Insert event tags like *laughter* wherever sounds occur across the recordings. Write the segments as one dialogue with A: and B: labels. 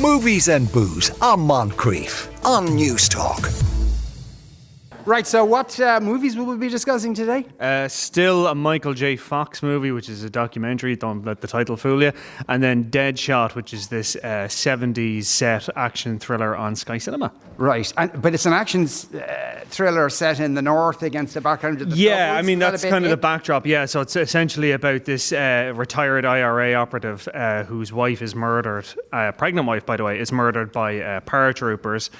A: Movies and Booze on Moncrieff on Newstalk.
B: Right, so what uh, movies will we be discussing today?
C: Uh, still a Michael J. Fox movie, which is a documentary. Don't let the title fool you. And then Deadshot, which is this uh, 70s set action thriller on Sky Cinema.
B: Right, and, but it's an action uh, thriller set in the north against the background of the
C: Yeah,
B: troubles.
C: I mean
B: Is that
C: that's kind of the backdrop. Yeah, so it's essentially about this uh, retired IRA operative uh, whose wife is murdered, uh, pregnant wife by the way, is murdered by uh, paratroopers.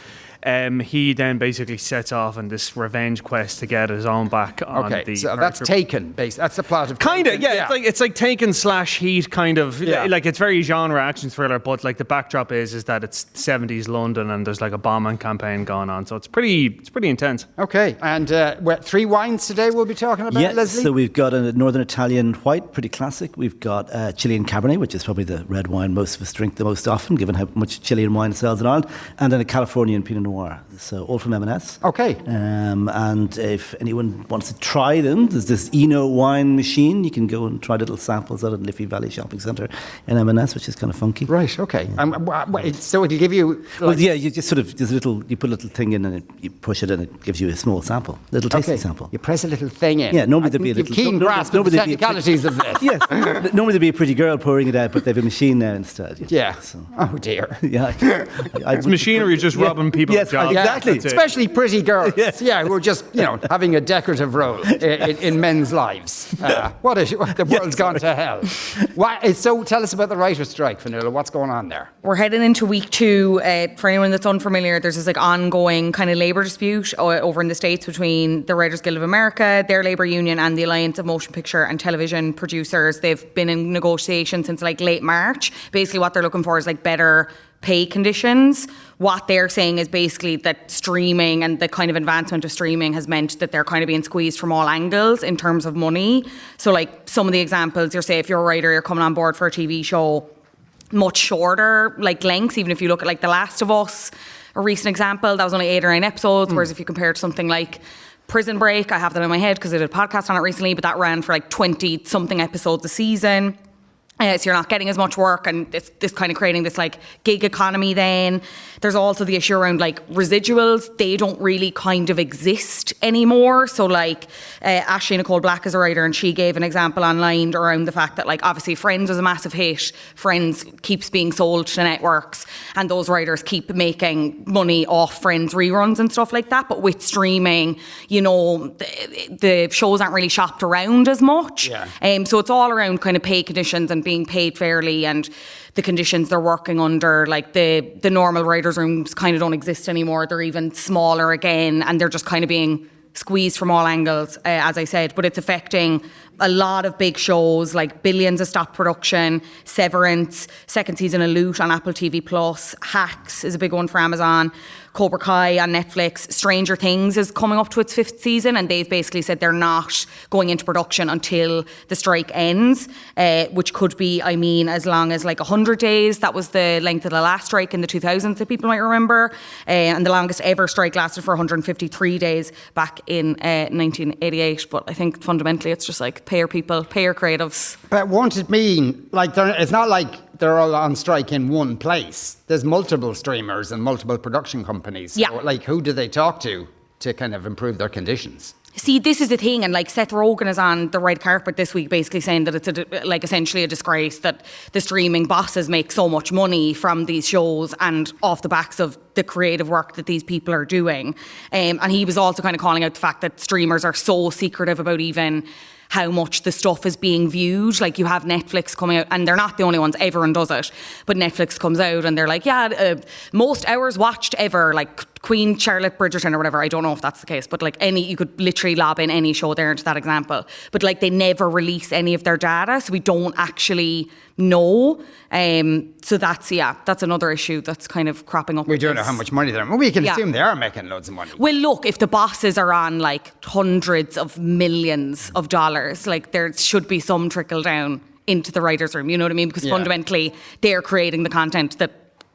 C: Um, he then basically sets off on this revenge quest to get his own back on
B: Okay,
C: the.
B: so that's Taken. Base. That's the plot of.
C: Kind of,
B: Taken.
C: yeah, It's like it's like Taken slash Heat, kind of.
B: Yeah.
C: Like it's very genre action thriller, but like the backdrop is is that it's seventies London and there's like a bombing campaign going on, so it's pretty it's pretty intense.
B: okay, and uh, what, three wines today we'll be talking about,
D: Yeah,
B: Leslie.
D: so we've got a Northern Italian white, pretty classic. We've got uh, Chilean Cabernet, which is probably the red wine most of us drink the most often, given how much Chilean wine sells in Ireland, and then a Californian Pinot Noir. So all from M&S.
B: Okay.
D: Um, and if anyone wants to try them, there's this Eno wine machine. You can go and try little samples out at Liffey Valley Shopping Centre in M&S, which is kind of funky.
B: right. Okay. Um, wha- wha- so it'll give you.
D: Well, yeah, you just sort of there's a little you put a little thing in and it, you push it and it gives you a small sample, little tasting
B: Okay.
D: sample.
B: You press a little thing in.
D: Yeah, normally
B: I
D: there'd be a little-
B: you've keen
D: no- no-
B: grasp of the
D: normally there'd be a-
B: technicalities of this. *laughs*
D: yes. Normally there'd be a pretty girl pouring it out, but they've a machine now instead. you know,
B: Yeah.
D: So,
B: Oh dear. *laughs*
D: yeah. I, I,
C: It's machinery just robbing people
D: Yes,
C: of jobs.
B: Yeah,
D: Exactly.
B: Especially pretty girls.
D: Yes.
B: Yeah, who are just, you know, *laughs* having a decorative role in, in, in men's lives. Uh, what a, what, the *laughs* world's gone to hell. Why, uh, so tell us about the writer's strike, Fionnuala. What's going on there?
E: We're heading into week two. Uh, for anyone that's unfamiliar, there's this like ongoing kind of labour dispute uh, over in the states between the Writers Guild of America, their labour union, and the Alliance of Motion Picture and Television Producers. They've been in negotiation since like late March. Basically, what they're looking for is like better pay conditions. What they're saying is basically that streaming and the kind of advancement of streaming has meant that they're kind of being squeezed from all angles in terms of money. So, like some of the examples, you're say if you're a writer, you're coming on board for a TV show much shorter like lengths even if you look at like the last of us a recent example that was only eight or nine episodes hmm. whereas if you compare it to something like prison break i have that in my head because i did a podcast on it recently but that ran for like 20 something episodes a season uh, so you're not getting as much work and this this kind of creating this like gig economy then. There's also the issue around like residuals. They don't really kind of exist anymore. So like uh, ashley nicole black is a writer and she gave an example online around the fact that like obviously friends was a massive hit. Friends keeps being sold to networks and those writers keep making money off friends reruns and stuff like that. But with streaming you know the, the shows aren't really shopped around as much.
B: Yeah.
E: um, so it's all around kind of pay conditions and being paid fairly and the conditions they're working under. Like the the normal writers' rooms kind of don't exist anymore. They're even smaller again, and they're just kind of being squeezed from all angles, uh, as I said. But it's affecting a lot of big shows, like billions of stop production, Severance, second season of Loot on Apple TV Plus, Hacks is a big one for Amazon. Cobra Kai on Netflix. Stranger Things is coming up to its fifth season, and they've basically said they're not going into production until the strike ends, uh, which could be, I mean, as long as like 100 days. That was the length of the last strike in the 2000s that people might remember. Uh, and the longest ever strike lasted for 153 days back in uh, 1988. But I think fundamentally it's just like pay your people, pay your creatives.
B: But won't it mean, like, it's not like they're all on strike in one place. There's multiple streamers and multiple production companies. So,
E: Yeah.
B: like, who do they talk to to kind of improve their conditions?
E: See, this is the thing, and like Seth Rogen is on the red carpet this week, basically saying that it's a, like essentially a disgrace that the streaming bosses make so much money from these shows and off the backs of the creative work that these people are doing. Um, and he was also kind of calling out the fact that streamers are so secretive about even how much the stuff is being viewed. Like you have Netflix coming out, and they're not the only ones. Everyone does it, but Netflix comes out and they're like, yeah, uh, most hours watched ever, like Queen Charlotte Bridgerton or whatever. I don't know if that's the case, but like any, you could literally lob in any show there into that example. But like they never release any of their data, so we don't actually know. Um, so that's yeah, that's another issue that's kind of cropping up.
B: We don't know how much money they're. Well, we can
E: Yeah.
B: assume they are making loads of money.
E: Well, look, if the bosses are on like hundreds of millions of dollars, like there should be some trickle down into the writer's room, you know what I mean? Because
B: Yeah.
E: fundamentally, they're creating the content that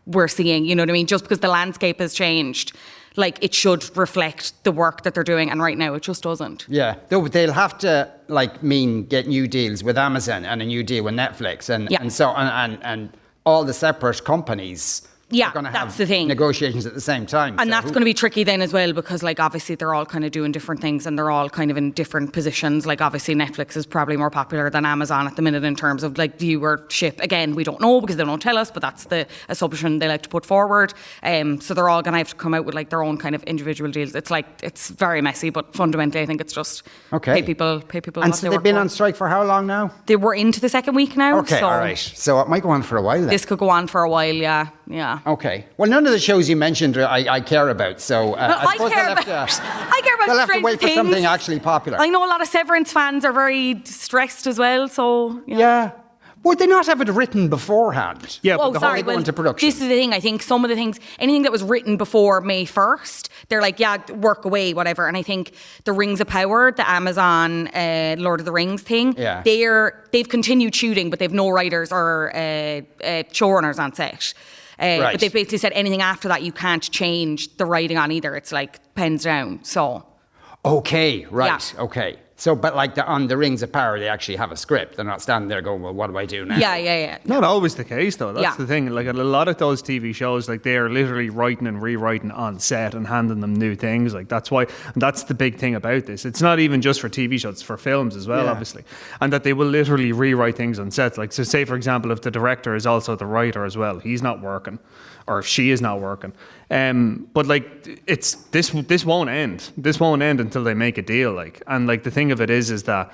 E: we're seeing, you know what I mean? Just because the landscape has changed, like it should reflect the work that they're doing, and right now it just doesn't.
B: Yeah, though they'll have to like mean get new deals with Amazon and a new deal with Netflix and
E: Yeah.
B: and so and, and and all the separate companies
E: Yeah,
B: They're gonna have that's
E: the thing.
B: Negotiations at the same time.
E: And
B: so
E: that's
B: who-
E: going to be tricky then as well because, like, obviously they're all kind of doing different things and they're all kind of in different positions. Like, obviously Netflix is probably more popular than Amazon at the minute in terms of like viewership. Again, we don't know because they don't tell us, but that's the assumption they like to put forward. Um, so they're all going to have to come out with like their own kind of individual deals. It's like it's very messy, but fundamentally, I think it's just
B: Okay.
E: pay people, pay people.
B: And so
E: they
B: they've been
E: for.
B: on strike for how long now?
E: They were into the second week now.
B: Okay,
E: so
B: all right. So it might go on for a while then.
E: This could go on for a while. Yeah, yeah.
B: Okay. Well, none of the shows you mentioned uh, I, I care about, so uh,
E: No,
B: I suppose
E: care
B: they'll have
E: about.
B: to,
E: I care about
B: they'll have to
E: Stranger
B: wait for something actually popular.
E: I know a lot of Severance fans are very stressed as well. So yeah.
B: Yeah. Would they not have it written beforehand?
C: Yeah,
E: Oh,
C: but the
E: sorry.
B: go
E: Well,
B: into production.
E: this is the thing. I think some of the things, anything that was written before May first, they're like, yeah, work away, whatever. And I think the Rings of Power, the Amazon uh, Lord of the Rings thing,
B: Yeah.
E: they're they've continued shooting, but they've no writers or uh, uh, showrunners on set. Uh,
B: Right.
E: But they've basically said anything after that you can't change the writing on either. It's like pens down. So
B: Okay, right.
E: Yeah.
B: Okay. So, but like the, on the Rings of Power, they actually have a script. They're not standing there going, "Well, what do I do now?"
E: yeah, yeah, yeah.
C: Not always the case, though. That's
E: Yeah.
C: the thing. Like a lot of those TV shows, like they are literally writing and rewriting on set and handing them new things. Like that's why, and that's the big thing about this. It's not even just for TV shows; it's for films as well,
B: Yeah.
C: obviously. And that they will literally rewrite things on set. Like so, say for example, if the director is also the writer as well, he's not working, or if she is not working. Um, but like it's this this won't end. This won't end until they make a deal. Like and like the thing of it is, is that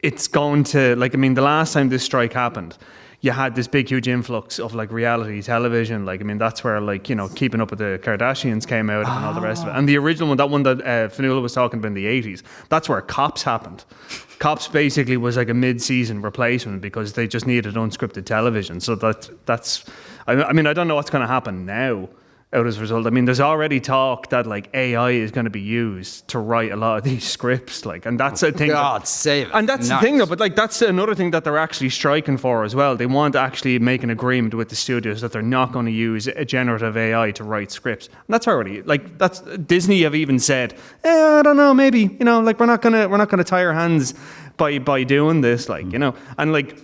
C: it's going to like I mean the last time this strike happened you had this big huge influx of like reality television like I mean that's where like you know keeping up with the Kardashians came out and all the rest of it and the original one that one that uh, Fionnuala was talking about in the 80s that's where Cops happened Cops basically was like a mid-season replacement because they just needed unscripted television so that that's I, I mean I don't know what's going to happen now out as a result. I mean, there's already talk that like AI is going to be used to write a lot of *laughs* these scripts, like, and that's a thing. that-
B: God save it.
C: and that's
B: Nice.
C: the thing, though. But like, that's another thing that they're actually striking for as well. They want to actually make an agreement with the studios that they're not going to use a generative AI to write scripts. And that's already like that's Disney have even said, eh, I don't know, maybe you know, like we're not gonna we're not gonna tie our hands by by doing this, like you know, and like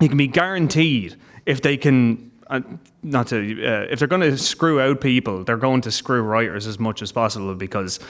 C: you can be guaranteed if they can. Uh, not to uh, if they're going to screw out people, they're going to screw writers as much as possible because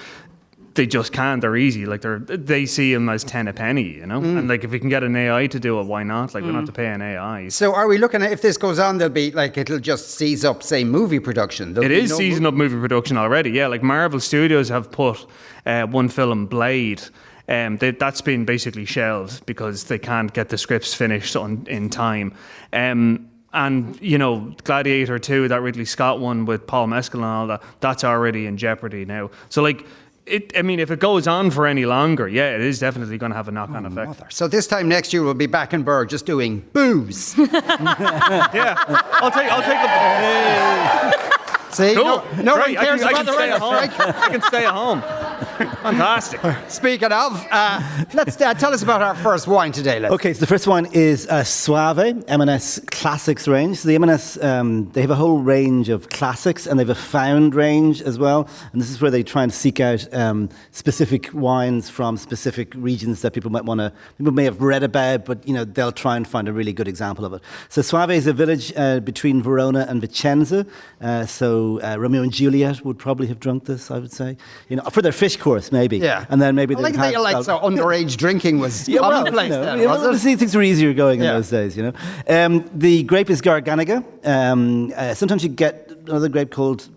C: they just can't. They're easy. Like they're they see them as ten a penny, you know.
B: Mm.
C: And like if we can get an AI to do it, why not? Like we don't have to pay an AI.
B: So, are we looking at if this goes on, there'll be like it'll just seize up, say, movie production. There'll
C: It is
B: no
C: season up movie production already. Yeah, like Marvel Studios have put uh, one film, Blade. Um, they, that's been basically shelved because they can't get the scripts finished on in time. Um, and you know, Gladiator Two, that Ridley Scott one with Paul Mescal and all that, that's already in jeopardy now. So like. It, I mean, if it goes on for any longer, yeah, it is definitely going to have a knock-on oh, effect.
B: Mother. So this time next year we'll be back in Berg just doing booze. *laughs*
C: Yeah, I'll take, I'll take the.
B: See,
C: Cool.
B: no, no one
C: Great. I
B: cares
C: can, I
B: about
C: can
B: the
C: stay
B: writer's
C: at home. I can stay at home. *laughs* Fantastic.
B: Speaking of, uh, let's uh, tell us about our first wine today. Let's.
D: Okay, so the first one is uh, Soave M&S Classics range. So the M&S, um, they have a whole range of classics, and they have a found range as well. And this is where they try and seek out um, specific wines from specific regions that people might want to, people may have read about, but you know they'll try and find a really good example of it. So Soave is a village uh, between Verona and Vicenza. Uh, so uh, Romeo and Juliet would probably have drunk this, I would say. You know, for their course, maybe.
B: Yeah.
D: And then maybe
B: I like that you like so underage drinking was *laughs*
D: yeah, well,
B: commonplace
D: you know,
B: then,
D: yeah,
B: was
D: well, see, things were easier going
B: Yeah.
D: in those days, you know. Um, the grape is Garganega. Um, uh, sometimes you get another grape called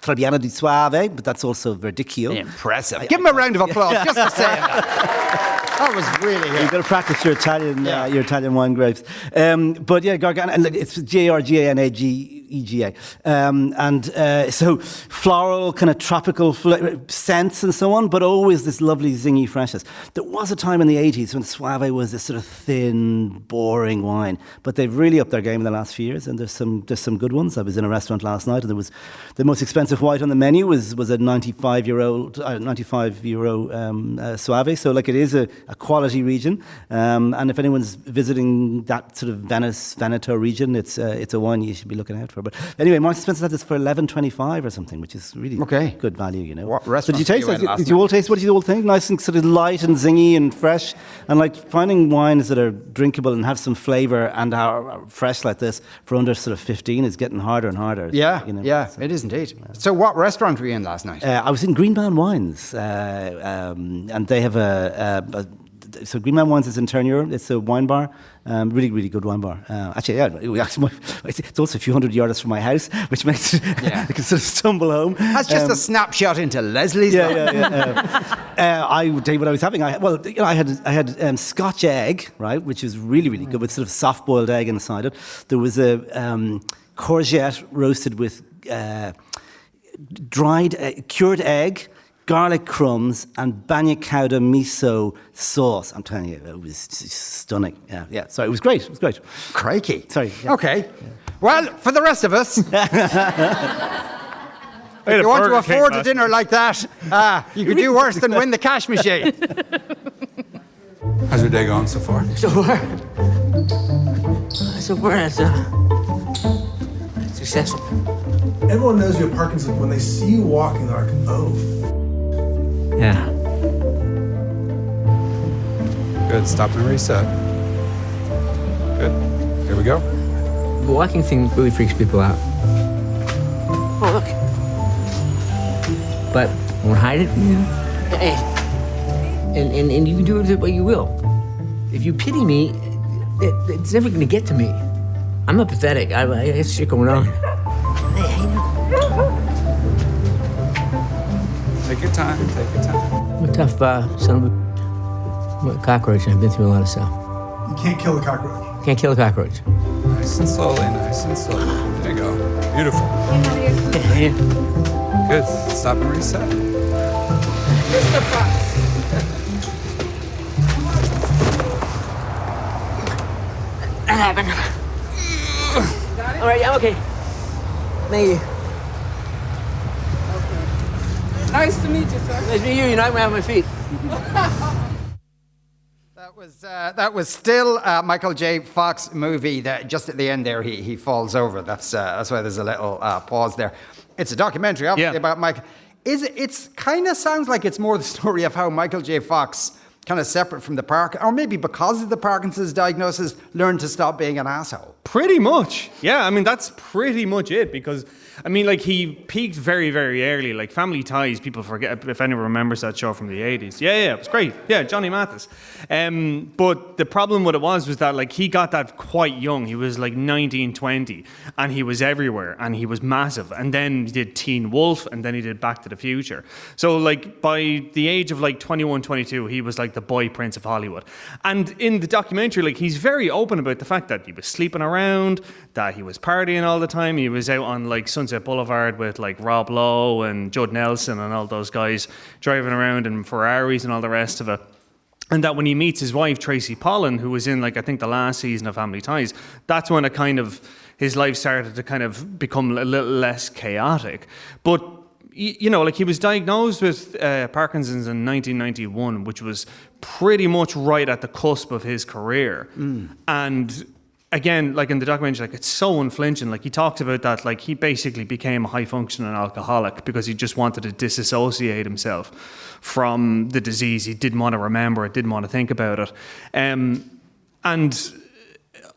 D: Trebbiano di Soave, but that's also Verdicchio.
B: Impressive. Give him a round of applause just for saying that. *laughs* That was really good.
D: You've got to practice your Italian,
B: Yeah.
D: uh, your Italian wine grapes. Um, but yeah, look, it's G A R G A N A G E G A, um, and uh, *laughs* so floral, kind of tropical scents and so on, but always this lovely zingy freshness. There was a time in the '80s when Soave was this sort of thin, boring wine, but they've really upped their game in the last few years, and there's some there's some good ones. I was in a restaurant last night, and there was the most expensive white on the menu was was a 95 year old, uh, 95 euro um, uh, Soave. So like it is a, a quality region, um, and if anyone's visiting that sort of Venice Veneto region, it's uh, it's a wine you should be looking out for. But anyway, Marks and Spencer had this for eleven twenty five or something, which is really
B: Okay.
D: good value. You know.
B: What
D: So
B: restaurant
D: did you taste
B: you
D: it? Did you all taste? What did you all think? Nice and sort of light and zingy and fresh, and like finding wines that are drinkable and have some flavour and are fresh like this for under sort of fifteen is getting harder and harder.
B: Yeah,
D: you know.
B: yeah, it is indeed. So, what restaurant were you in last night?
D: Uh, I was in Greenman Wines, uh, um, and they have a, a, a so Greenman Wines is in Terenure. It's a wine bar, um, really, really good wine bar. Uh, actually, yeah, it's also a few hundred yards from my house, which makes it *laughs*
B: Yeah.
D: I can sort of stumble home.
B: That's just
D: Um,
B: a snapshot into Leslie's.
D: yeah, yeah, yeah. Uh, *laughs* uh, I would tell you what I was having. I, well, you know, I had I had um, Scotch egg, right, which is really really good with sort of soft boiled egg inside it. There was a um, courgette roasted with uh, dried uh, cured egg. Garlic crumbs and bagna cauda miso sauce. I'm telling you, it was stunning. Yeah, yeah. So it was great. It was great.
B: Crikey.
D: Sorry, yeah.
B: Okay. Well, for the rest of us, *laughs* if you want to afford a dinner like that, uh, you could do worse than win the cash machine.
F: How's your day going so far?
G: So far, so far it's uh, successful.
H: Everyone knows you have Parkinson's. When they see you walking, they're like, oh.
G: Yeah.
F: Good. Stop and reset. Good. Here we go.
G: The walking thing really freaks people out. Oh, look. But I won't hide it from you. Hey. And, and, and you can do with it what you will. If you pity me, it, it's never going to get to me. I'm not pathetic. I, I got shit going on.
F: Time. Take your time.
G: I'm a tough uh, son of a, I'm a cockroach, I've been through a lot of stuff.
H: You can't kill a cockroach.
G: Can't kill a cockroach.
F: Nice and slowly. Nice and slowly. There you go. Beautiful.
G: Yeah.
F: Good. Stop and reset.
G: That happened. All right, yeah, I'm okay. Thank you.
I: Nice to meet you, sir.
G: Nice to meet you. You knocked me off my feet. *laughs*
B: That was uh, that was still a Michael J. Fox movie. That just at the end there, he he falls over. That's uh, that's why there's a little uh, pause there. It's a documentary, obviously,
C: Yeah.
B: about Mike. Is it? It's kind of sounds like it's more the *laughs* story of how Michael J. Fox, kind of separate from the park, or maybe because of the Parkinson's diagnosis, learned to stop being an asshole.
C: Pretty much. Yeah, I mean, that's pretty much it because, I mean, like, he peaked very, very early. Like, Family Ties, people forget if anyone remembers that show from the 80s. Yeah, yeah, it was great. Yeah, Johnny Mathis. Um, but the problem with it was, was that, like, he got that quite young. He was like 19, 20, and he was everywhere, and he was massive. And then he did Teen Wolf, and then he did Back to the Future. So, like, by the age of like 21, 22, he was like the boy prince of Hollywood. And in the documentary, like, he's very open about the fact that he was sleeping around, that he was partying all the time. He was out on like Sunset Boulevard with like Rob Lowe and Judd Nelson and all those guys driving around in Ferraris and all the rest of it. And that when he meets his wife, Tracy Pollan, who was in like, I think the last season of Family Ties, that's when it kind of, his life started to kind of become a little less chaotic. But you know, like he was diagnosed with uh, Parkinson's in 1991, which was pretty much right at the cusp of his career. And again, like in the documentary, like it's so unflinching. Like he talks about that, like he basically became a high functioning alcoholic because he just wanted to disassociate himself from the disease. He didn't want to remember it, didn't want to think about it. Um, and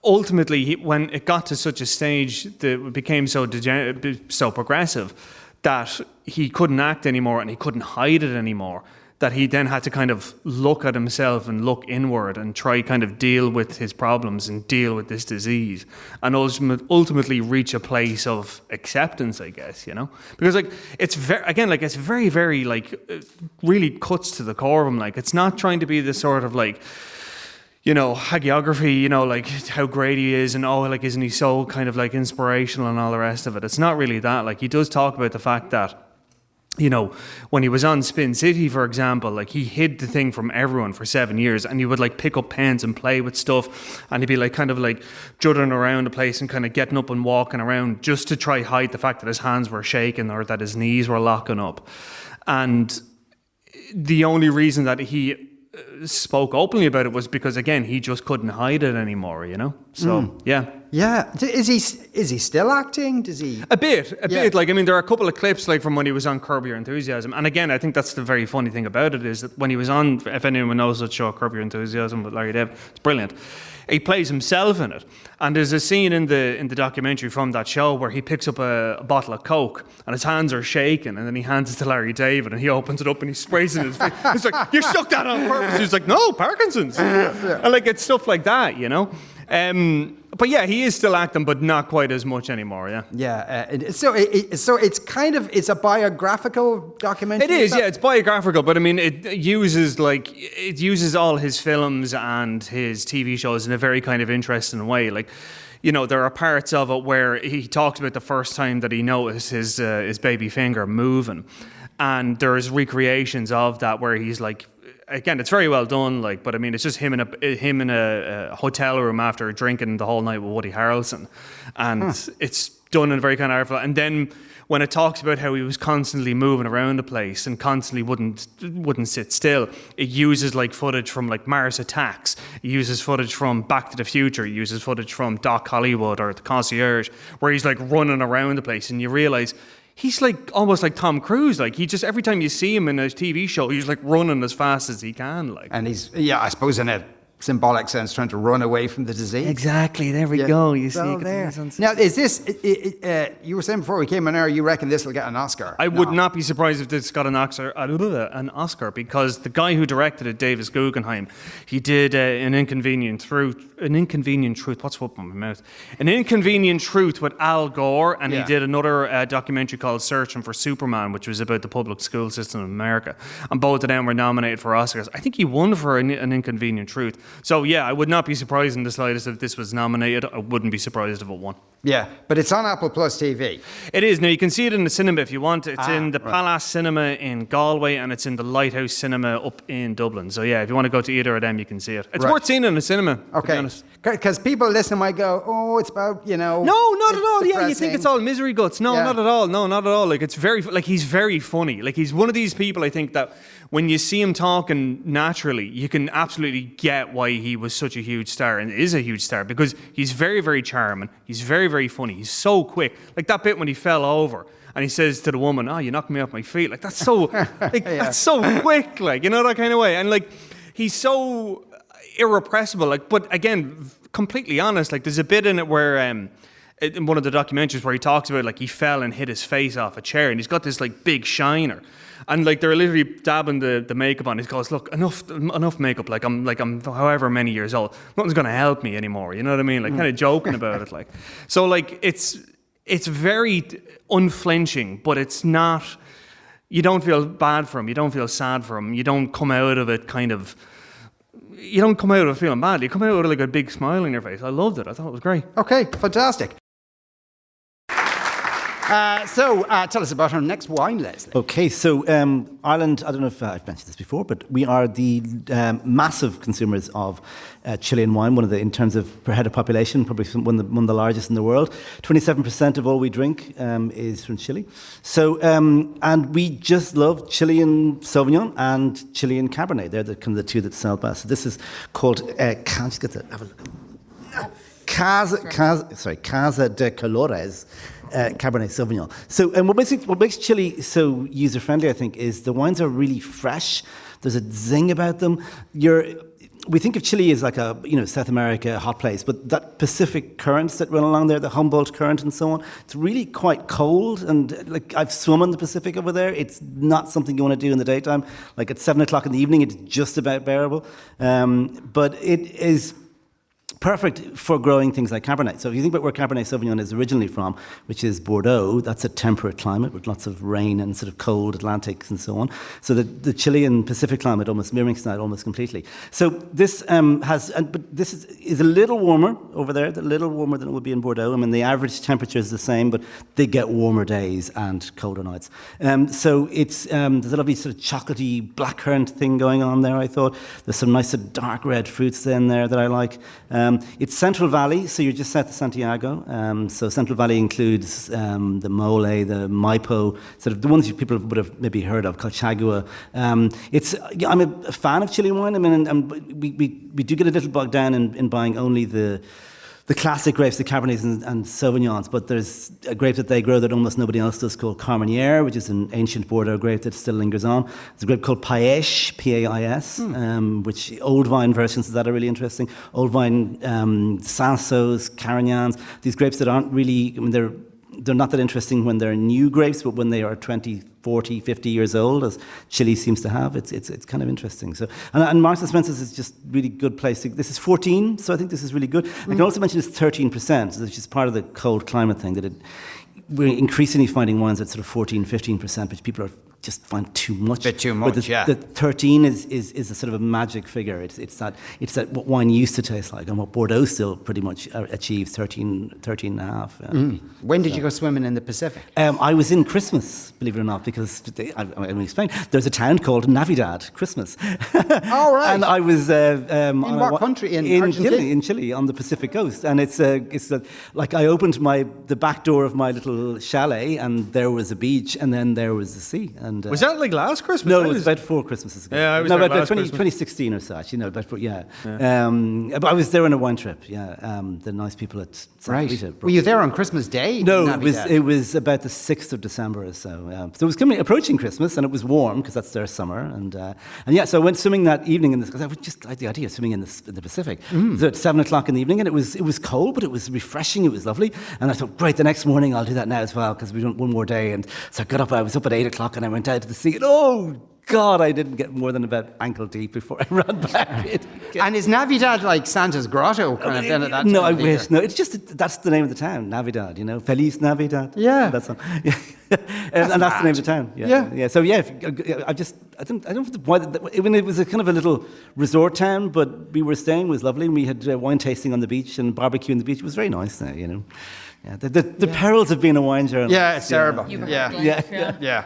C: ultimately, he, when it got to such a stage that it became so degen- so progressive that he couldn't act anymore and he couldn't hide it anymore. That he then had to kind of look at himself and look inward and try kind of deal with his problems and deal with this disease and ultimate, ultimately reach a place of acceptance, I guess, you know? Because like it's very again like it's very very like uh, really cuts to the core of him. Like it's not trying to be this sort of like you know, hagiography, you know, like how great he is and oh, like isn't he so kind of like inspirational and all the rest of it. It's not really that. Like he does talk about the fact that you know, when he was on Spin City, for example, like he hid the thing from everyone for seven years and he would like pick up pens and play with stuff and he'd be like kind of like juddering around the place and kind of getting up and walking around just to try hide the fact that his hands were shaking or that his knees were locking up. And the only reason that he spoke openly about it was because again he just couldn't hide it anymore you know so hmm.
B: yeah Yeah. Is he is he still acting? Does he?
C: A bit, a
B: Yeah.
C: bit. Like I mean, there are a couple of clips like from when he was on Curb Your Enthusiasm, and again, I think that's the very funny thing about it is that when he was on, if anyone knows that show, Curb Your Enthusiasm with Larry David, it's brilliant. He plays himself in it, and there's a scene in the in the documentary from that show where he picks up a, a bottle of Coke and his hands are shaking, and then he hands it to Larry David, and he opens it up and he sprays it in his face. He's like, "You shook that on purpose." He's like, "No, Parkinson's," *laughs* and like it's stuff like that, you know. Um, but yeah, he is still acting, but not quite as much anymore. Yeah.
B: Yeah. Uh, it, so it, it, so it's kind of it's a biographical documentary.
C: It is, yeah. It's biographical, but I mean, it uses like it uses all his films and his TV shows in a very kind of interesting way. Like, you know, there are parts of it where he talks about the first time that he noticed his uh, his baby finger moving, and there's recreations of that where he's like. Again, it's very well done. Like, but I mean, it's just him in a him in a, a hotel room after drinking the whole night with Woody Harrelson, and it's done in a very kind of artful. And then when it talks about how he was constantly moving around the place and constantly wouldn't wouldn't sit still, it uses like footage from like Mars Attacks. It uses footage from Back to the Future. It uses footage from Doc Hollywood or The Concierge, where he's like running around the place, and you realize. He's like almost like Tom Cruise. Like he just every time you see him in a TV show, he's like running as fast as he can. Like
B: and he's yeah, I suppose in a symbolic sense, trying to run away from the disease.
C: exactly. There we
B: Yeah.
C: go. You see,
B: Well,
C: you
B: there. Now, is this? i- i- uh, you were saying before we came on air, you reckon this will get an Oscar?
C: I would not be surprised if this got an Oscar, *laughs* an Oscar because the guy who directed it, Davis Guggenheim, he did uh, an inconvenient truth, an inconvenient truth. What's up in my mouth? An inconvenient truth with Al Gore, and
B: Yeah.
C: he did another uh, documentary called Searching for Superman, which was about the public school system in America. And both of them were nominated for Oscars. I think he won for an, an inconvenient truth. So yeah, I would not be surprised in the slightest if this was nominated. I wouldn't be surprised if it won.
B: Yeah, but it's on Apple Plus TV.
C: It is. Now, you can see it in the cinema if you want. It's
B: Ah,
C: in the
B: right.
C: Palace Cinema in Galway and it's in the Lighthouse Cinema up in Dublin. So, yeah, if you want to go to either of them, you can see it. It's
B: Right.
C: worth seeing in the cinema,
B: Okay, because people listening might go, "Oh, it's about you know."
C: No, not at all. Yeah, you think it's all misery guts. No,
B: Yeah.
C: not at all. No, not at all. Like it's very like he's very funny. Like he's one of these people I think that when you see him talking naturally, you can absolutely get why he was such a huge star and is a huge star because he's very very charming. He's very very funny. He's so quick. Like that bit when he fell over and he says to the woman, "Oh, you knocked me off my feet." Like that's so *laughs* like that's so quick. Like you know that kind of way. And like he's so irrepressible. Like, but again, completely honest. Like, there's a bit in it where um, in one of the documentaries where he talks about like he fell and hit his face off a chair, and he's got this like big shiner. And like they're literally dabbing the, the makeup on. He goes, "Look, enough, enough makeup. Like I'm, like I'm, however many years old. Nothing's gonna help me anymore. You know what I mean? Like hmm. kind of joking about it. Like, so like it's it's very unflinching, but it's not. You don't feel bad for him. You don't feel sad for him. You don't come out of it kind of you don't come out of it feeling bad. You come out with like a big smile on your face. I loved it. I thought it was great.
B: Okay, fantastic. Uh, so, uh, tell us about our next wine list.
D: Okay, so um, Ireland, I don't know if uh, I've mentioned this before, but we are the um, massive consumers of uh, Chilean wine, one of the, in terms of per head of population, probably one of the, one of the largest in the world. 27% of all we drink um, is from Chile. So, um, and we just love Chilean Sauvignon and Chilean Cabernet. They're the, kind of the two that sell best. So this is called, uh, can just get to have a look. Casa, Casa, sorry, Casa de Colores uh, Cabernet Sauvignon. So, and what makes it, what makes Chile so user friendly, I think, is the wines are really fresh. There's a zing about them. You're, we think of Chile as like a you know South America hot place, but that Pacific currents that run along there, the Humboldt current and so on, it's really quite cold. And like I've swum in the Pacific over there, it's not something you want to do in the daytime. Like at seven o'clock in the evening, it's just about bearable. Um, but it is perfect for growing things like Cabernet. So if you think about where Cabernet Sauvignon is originally from, which is Bordeaux, that's a temperate climate with lots of rain and sort of cold Atlantics and so on. So the, the Chilean Pacific climate almost mirrors that almost completely. So this um, has, and, but this is, is a little warmer over there, a little warmer than it would be in Bordeaux. I mean, the average temperature is the same, but they get warmer days and colder nights. Um, so it's, um, there's a lovely sort of chocolatey blackcurrant thing going on there, I thought. There's some nice dark red fruits in there that I like. Um, it's Central Valley, so you're just south of Santiago. Um, so Central Valley includes um, the Maule, the Maipo, sort of the ones you people would have maybe heard of, Colchagua. Um, it's, I'm a, a fan of Chilean wine. I mean, and, and we, we, we do get a little bogged down in, in buying only the the classic grapes, the Cabernets and, and Sauvignons, but there's a grape that they grow that almost nobody else does called Carmenere, which is an ancient Bordeaux grape that still lingers on. There's a grape called Pais, P-A-I-S, um, which old vine versions of that are really interesting. Old vine um, Cinsaults, Carignans, these grapes that aren't really, I mean, they're they're not that interesting when they're new grapes, but when they are 20, 40, 50 years old, as Chile seems to have, it's, it's, it's kind of interesting. So, and, and Marks and Spencer's is just really good place. To, this is 14, so I think this is really good. I can also mention it's 13%, which is part of the cold climate thing, that it, we're increasingly finding wines at sort of 14, 15%, which people are just find too much.
B: Bit too much,
D: the,
B: yeah.
D: The 13 is, is, is a sort of a magic figure. It's, it's, that, it's that what wine used to taste like and what Bordeaux still pretty much uh, achieves 13, 13 and a half. yeah.
B: Mm. When did you go swimming in the Pacific?
D: Um, I was in Christmas, believe it or not, because they, I, I explain. There's a town called Navidad, Christmas. *laughs*
B: All right. *laughs*
D: and I was uh, um,
B: In
D: a
B: what country? In
D: in Chile, in Chile, on the Pacific coast, and it's uh, it's uh, like I opened my the back door of my little chalet, and there was a beach, and then there was the sea. And uh,
C: Was that like last Christmas?
D: no, it was
C: was-
D: about four Christmases ago.
C: Yeah, I was
D: no,
C: there
D: about
C: last
D: 20, 2016 or such. You know, about four, yeah. Um, but I was there on a wine trip. Yeah, um, the nice people at Santa
B: Right.
D: Rita
B: Were you there on Christmas Day?
D: no, it was it was about the sixth of December or so. Um, so it was coming approaching Christmas, and it was warm because that's their summer. And uh, and yeah, so I went swimming that evening in this because I would just like the idea of swimming in, this, in the Pacific.
B: Mm.
D: So at seven o'clock in the evening, and it was it was cold, but it was refreshing. It was lovely, and I thought, great, the next morning I'll do that now as well because we don't one more day. And so I got up. I was up at eight o'clock, and I went out to the sea. And oh God, I didn't get more than about ankle deep before I *laughs* ran back. in.
B: And is Navidad like Santa's grotto kind of then at that
D: no, I
B: of the year?
D: wish. No, it's just that's the name of the town, Navidad. You know, Feliz Navidad.
B: Yeah.
D: that's one. Yeah. *laughs* and, and that's the name of the town. Yeah,
B: Yeah.
D: yeah. So yeah, if, I just I don't I don't know why. The, I mean, it was a kind of a little resort town, but we were staying it was lovely. and We had uh, wine tasting on the beach and barbecue on the beach. It was very nice there. You know, yeah. The, the, the perils of being a wine journalist.
B: Yeah, it's terrible.
E: You've
B: yeah.
D: Yeah,
E: yeah.
B: Yeah.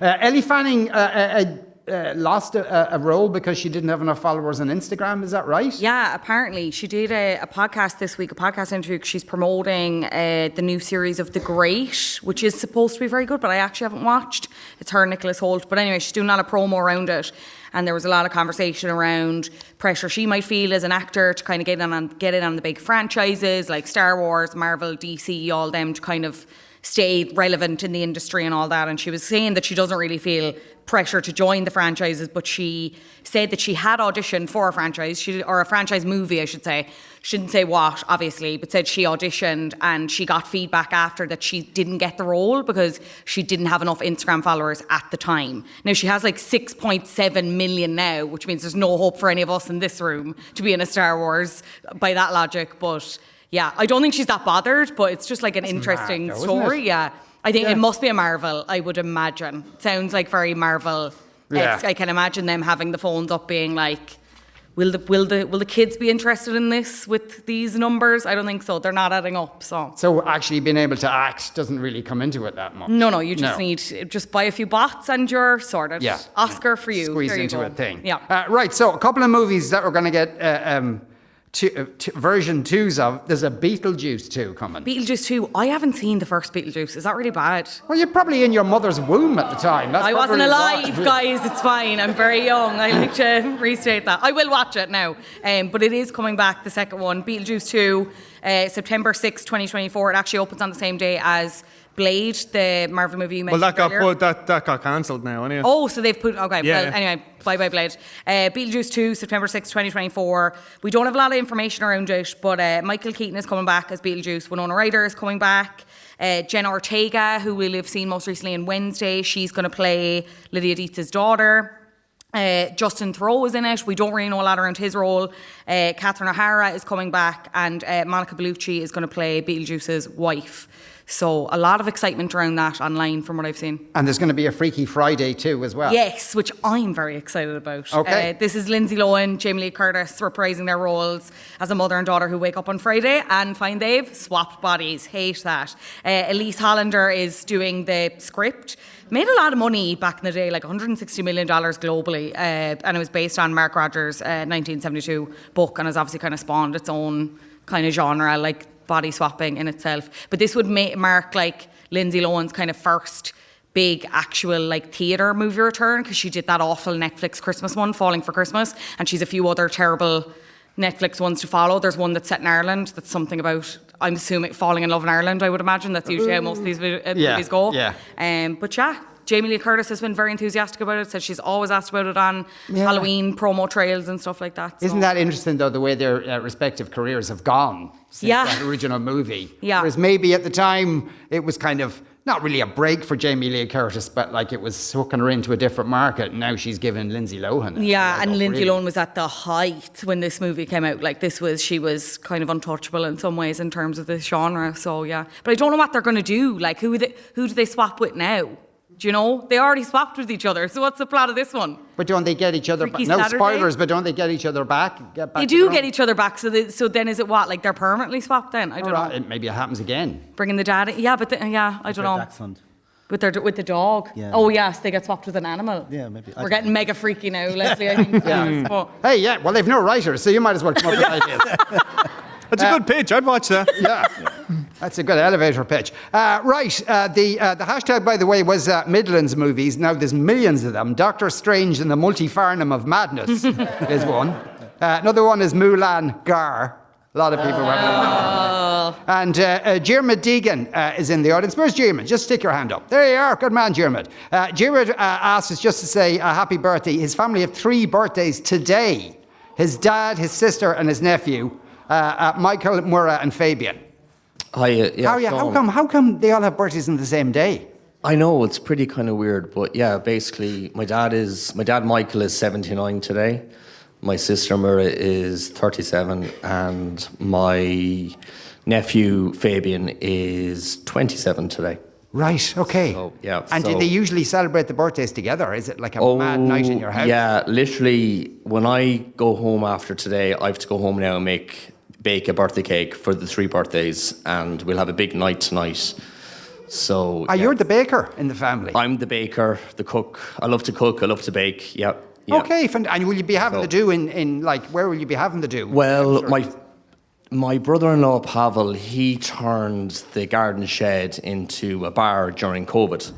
B: Uh, Elle Fanning uh, uh, uh, lost a, a role because she didn't have enough followers on Instagram. Is that right?
E: Yeah, apparently she did a, a podcast this week, a podcast interview. She's promoting uh, the new series of The Great, which is supposed to be very good, but I actually haven't watched. It's her, Nicholas Hoult. But anyway, she's doing a lot of promo around it, and there was a lot of conversation around pressure she might feel as an actor to kind of get in on get in on the big franchises like Star Wars, Marvel, DC, all them to kind of stay relevant in the industry and all that. And she was saying that she doesn't really feel pressure to join the franchises, but she said that she had auditioned for a franchise, she, or a franchise movie, I should say. She didn't say what, obviously, but said she auditioned and she got feedback after that she didn't get the role because she didn't have enough Instagram followers at the time. Now she has like 6.7 million now, which means there's no hope for any of us in this room to be in a Star Wars by that logic, but. Yeah, I don't think she's that bothered, but it's just like an interesting
B: mad though,
E: story. Yeah, I think
B: Yeah.
E: it must be a Marvel. I would imagine. Sounds like very Marvel.
B: Yeah.
E: I can imagine them having the phones up, being like, "Will the will the will the kids be interested in this with these numbers?" I don't think so. They're not adding up. So
B: So actually being able to act doesn't really come into it that much.
E: no, no, you just
B: No.
E: need just buy a few bots and you're sorted.
B: Yeah.
E: Oscar for you.
B: Squeeze
E: you
B: into
E: go.
B: a thing.
E: Yeah.
B: Uh, right. So a couple of movies that we're going to get uh, um, two, uh, two, version twos of. There's a Beetlejuice two coming.
E: Beetlejuice two. I haven't seen the first Beetlejuice. Is that really bad?
B: well, you're probably in your mother's womb at the time. That's
E: I wasn't alive, *laughs* guys. It's fine. I'm very young. I like to *laughs* restate that. I will watch it now. Um, but it is coming back, the second one. Beetlejuice 2, uh, September 6, 2024. It actually opens on the same day as Blade, the Marvel movie you mentioned.
C: Well, that got
E: earlier.
C: put, that, that got cancelled now, anyway.
E: Oh, so they've put okay.
C: Yeah,
E: well, anyway, bye bye Blade. Uh, Beetlejuice two, September sixth, twenty twenty four. We don't have a lot of information around it, but uh, Michael Keaton is coming back as Beetlejuice. Winona Ryder is coming back. Uh, Jenna Ortega, who we'll have seen most recently in Wednesday, she's going to play Lydia Deetz's daughter. Uh, Justin Theroux is in it. We don't really know a lot around his role. Uh, Catherine O'Hara is coming back, and uh, Monica Bellucci is going to play Beetlejuice's wife. So a lot of excitement around that online, from what I've seen.
B: And there's going to be a Freaky Friday too, as well.
E: Yes, which I'm very excited about.
B: Okay.
E: Uh, this is Lindsay Lohan, Jamie Lee Curtis reprising their roles as a mother and daughter who wake up on Friday and find they've swapped bodies. Hate that. Uh, Elyse Hollander is doing the script. Made a lot of money back in the day, like $160 million globally. Uh, and it was based on Mark Rogers' uh, 1972 book and has obviously kind of spawned its own kind of genre, like body swapping in itself. But this would ma- mark like Lindsay Lohan's kind of first big actual like theatre movie return because she did that awful Netflix Christmas one, Falling for Christmas, and she's a few other terrible Netflix ones to follow. There's one that's set in Ireland. That's something about. I'm assuming falling in love in Ireland. I would imagine that's usually how most of these uh,
B: Yeah,
E: movies go.
B: yeah.
E: Um, but yeah, Jamie Lee Curtis has been very enthusiastic about it. Said she's always asked about it on Halloween promo trails and stuff like that.
B: Isn't that interesting, though, the way their uh, respective careers have gone since
E: Yeah.
B: that original movie?
E: Yeah.
B: Whereas maybe at the time it was kind of not really a break for Jamie Lee Curtis, but like it was hooking her into a different market. And now she's given Lindsay Lohan.
E: Yeah, and Lindsay
B: really.
E: Lohan was at the height when this movie came out. Like this was, she was kind of untouchable in some ways in terms of this genre. So yeah, but I don't know what they're going to do. Like who they, who do they swap with now? Do you know they already swapped with each other? So what's the plot of this one?
B: But don't they get each other back? No
E: Saturday?
B: spoilers, but don't they get each other back? Get back
E: They do
B: together?
E: get each other back. So they, so then is it what? Like they're permanently swapped then? I don't
B: All right,
E: know.
B: it- Maybe it happens again.
E: Bringing the dad. in- Yeah, but the, uh, yeah, I don't know.
D: Dachshund.
E: With their with the dog.
D: Yeah.
E: Oh yes, they get swapped with an animal.
D: Yeah, maybe.
E: We're
D: don't
E: getting mega freaky now, Leslie. I think. *laughs* yeah. But
B: Hey, yeah, well, they've no writers, so you might as well come up with *laughs* ideas.
C: That's a good uh, pitch. I'd watch that.
B: Yeah. That's a good elevator pitch. Uh, right. Uh, the uh, the hashtag, by the way, was uh, Midlands movies. Now there's millions of them. Doctor Strange and the Multi Farnham of Madness *laughs* is one. Uh, another one is Mulan Gar. A lot of people oh. And uh, uh, Jermid Deegan uh, is in the audience. Where's Jermid? Just stick your hand up. There you are. Good man, Jermid. Uh, Jermid uh, asked us just to say a happy birthday. His family have three birthdays today. His dad, his sister, and his nephew, Michael, Mura, and Fabian.
J: Hi, uh, yeah,
B: how, yeah, how come? How come they all have birthdays on the same day?
J: I know it's pretty kind of weird, but yeah, basically, my dad is my dad Michael is seventy nine today. My sister Mira is thirty seven, and my nephew Fabian is twenty seven today.
B: Right. Okay.
J: So, yeah,
B: And do
J: so-
B: they usually celebrate the birthdays together? Is it like a mad night in your house?
J: Oh, Yeah, literally, when I go home after today, I have to go home now and make bake a birthday cake for the three birthdays, and we'll have a big night tonight. So
B: Ah,
J: yeah.
B: you're the baker in the family.
J: I'm the baker, the cook. I love to cook. I love to bake. Yep. yep.
B: Okay. fan- And will you be having
J: So-
B: the do in, in like where will you be having the do?
J: Well,
B: Sure.
J: my my brother-in-law Pavel, he turned the garden shed into a bar during COVID.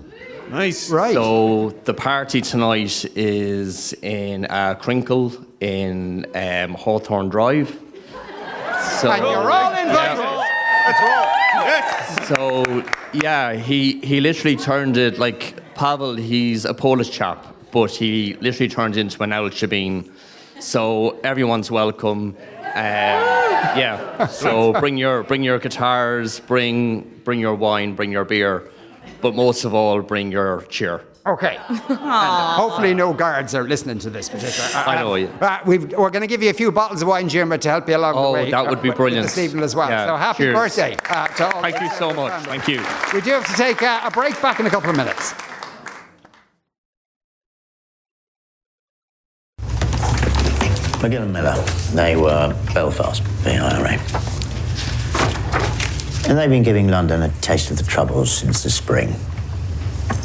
C: Nice.
B: Right.
J: So the party tonight is in uh, Crinkle in um, Hawthorne Drive. So,
B: and you're all invited.
J: So yeah, he he literally turned it like Pavel. He's a Polish chap, but he literally turned into an Al Shabin. So everyone's welcome. Um, yeah. So bring your bring your guitars, bring bring your wine, bring your beer, but most of all, bring your cheer.
B: Okay. And, uh, hopefully, no guards are listening to this particular. Uh,
J: I know, yeah.
B: Uh, we've, we're going to give you a few bottles of wine, Jim, to help you along the way.
J: Oh,
B: way.
J: that would be
B: uh,
J: brilliant.
B: This evening as well.
J: Yeah,
B: So happy
J: cheers.
B: birthday uh, to all.
J: Thank you so much. Thank you.
B: We do have to take uh, a break back in a couple of minutes.
K: McGill Miller. They were Belfast, the IRA. And they've been giving London a taste of the troubles since the spring.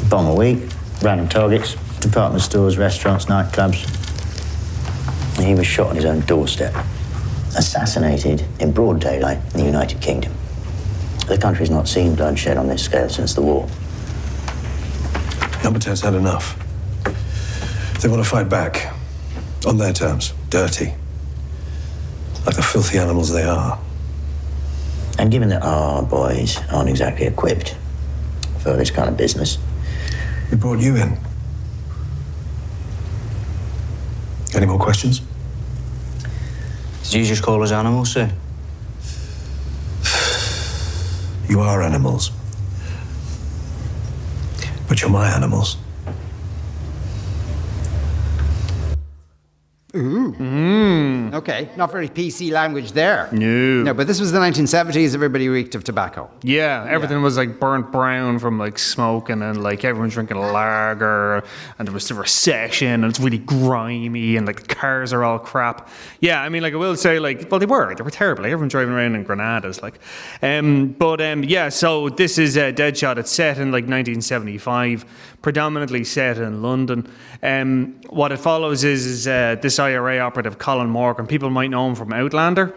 K: Bomb a week, random targets, department stores, restaurants, nightclubs. And he was shot on his own doorstep. Assassinated in broad daylight in the United Kingdom. The country's not seen bloodshed on this scale since the war.
L: Number 10's had enough. They want to fight back. On their terms. Dirty. Like the filthy animals they are.
K: And given that our boys aren't exactly equipped for this kind of business,
L: We brought you in. Any more questions?
M: Did you just call us animals, sir?
L: You are animals. But you're my animals.
B: Ooh.
C: Mm.
B: Okay, not very PC language there.
C: No.
B: No, but this was the 1970s. Everybody reeked of tobacco.
C: Yeah, everything was like burnt brown from like smoke, and then like everyone's drinking lager, and there was the recession, and it's really grimy, and like the cars are all crap. Yeah, I mean, like I will say, like, well, they were, they were terrible. Like, everyone driving around in Granadas, like, um, but um, yeah. So this is uh, Deadshot. It's set in like 1975, predominantly set in London. Um, what it follows is is uh, this IRA operative Colin Morgan. People might know him from Outlander.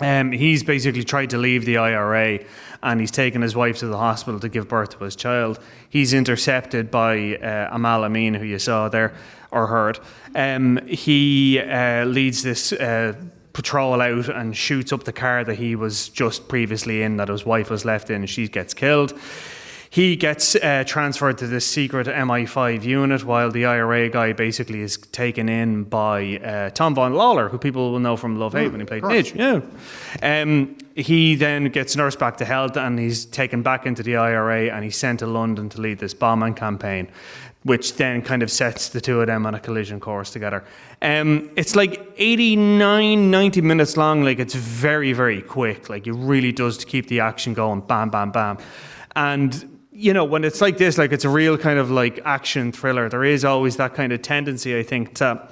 C: Um, he's basically tried to leave the IRA and he's taken his wife to the hospital to give birth to his child. He's intercepted by uh, Aml Ameen, who you saw there or heard. Um, he uh, leads this uh, patrol out and shoots up the car that he was just previously in, that his wife was left in, she gets killed. He gets uh, transferred to this secret MI5 unit while the IRA guy basically is taken in by uh, Tom Vaughan-Lawlor, who people will know from Love Hate when he played Midge. Yeah. Um, he then gets nursed back to health and he's taken back into the IRA and he's sent to London to lead this bombing campaign, which then kind of sets the two of them on a collision course together. Um, it's like 89, 90 minutes long. Like it's very, very quick. Like it really does to keep the action going. Bam, bam, bam. And you know, when it's like this, like it's a real kind of like action thriller, there is always that kind of tendency, I think, to,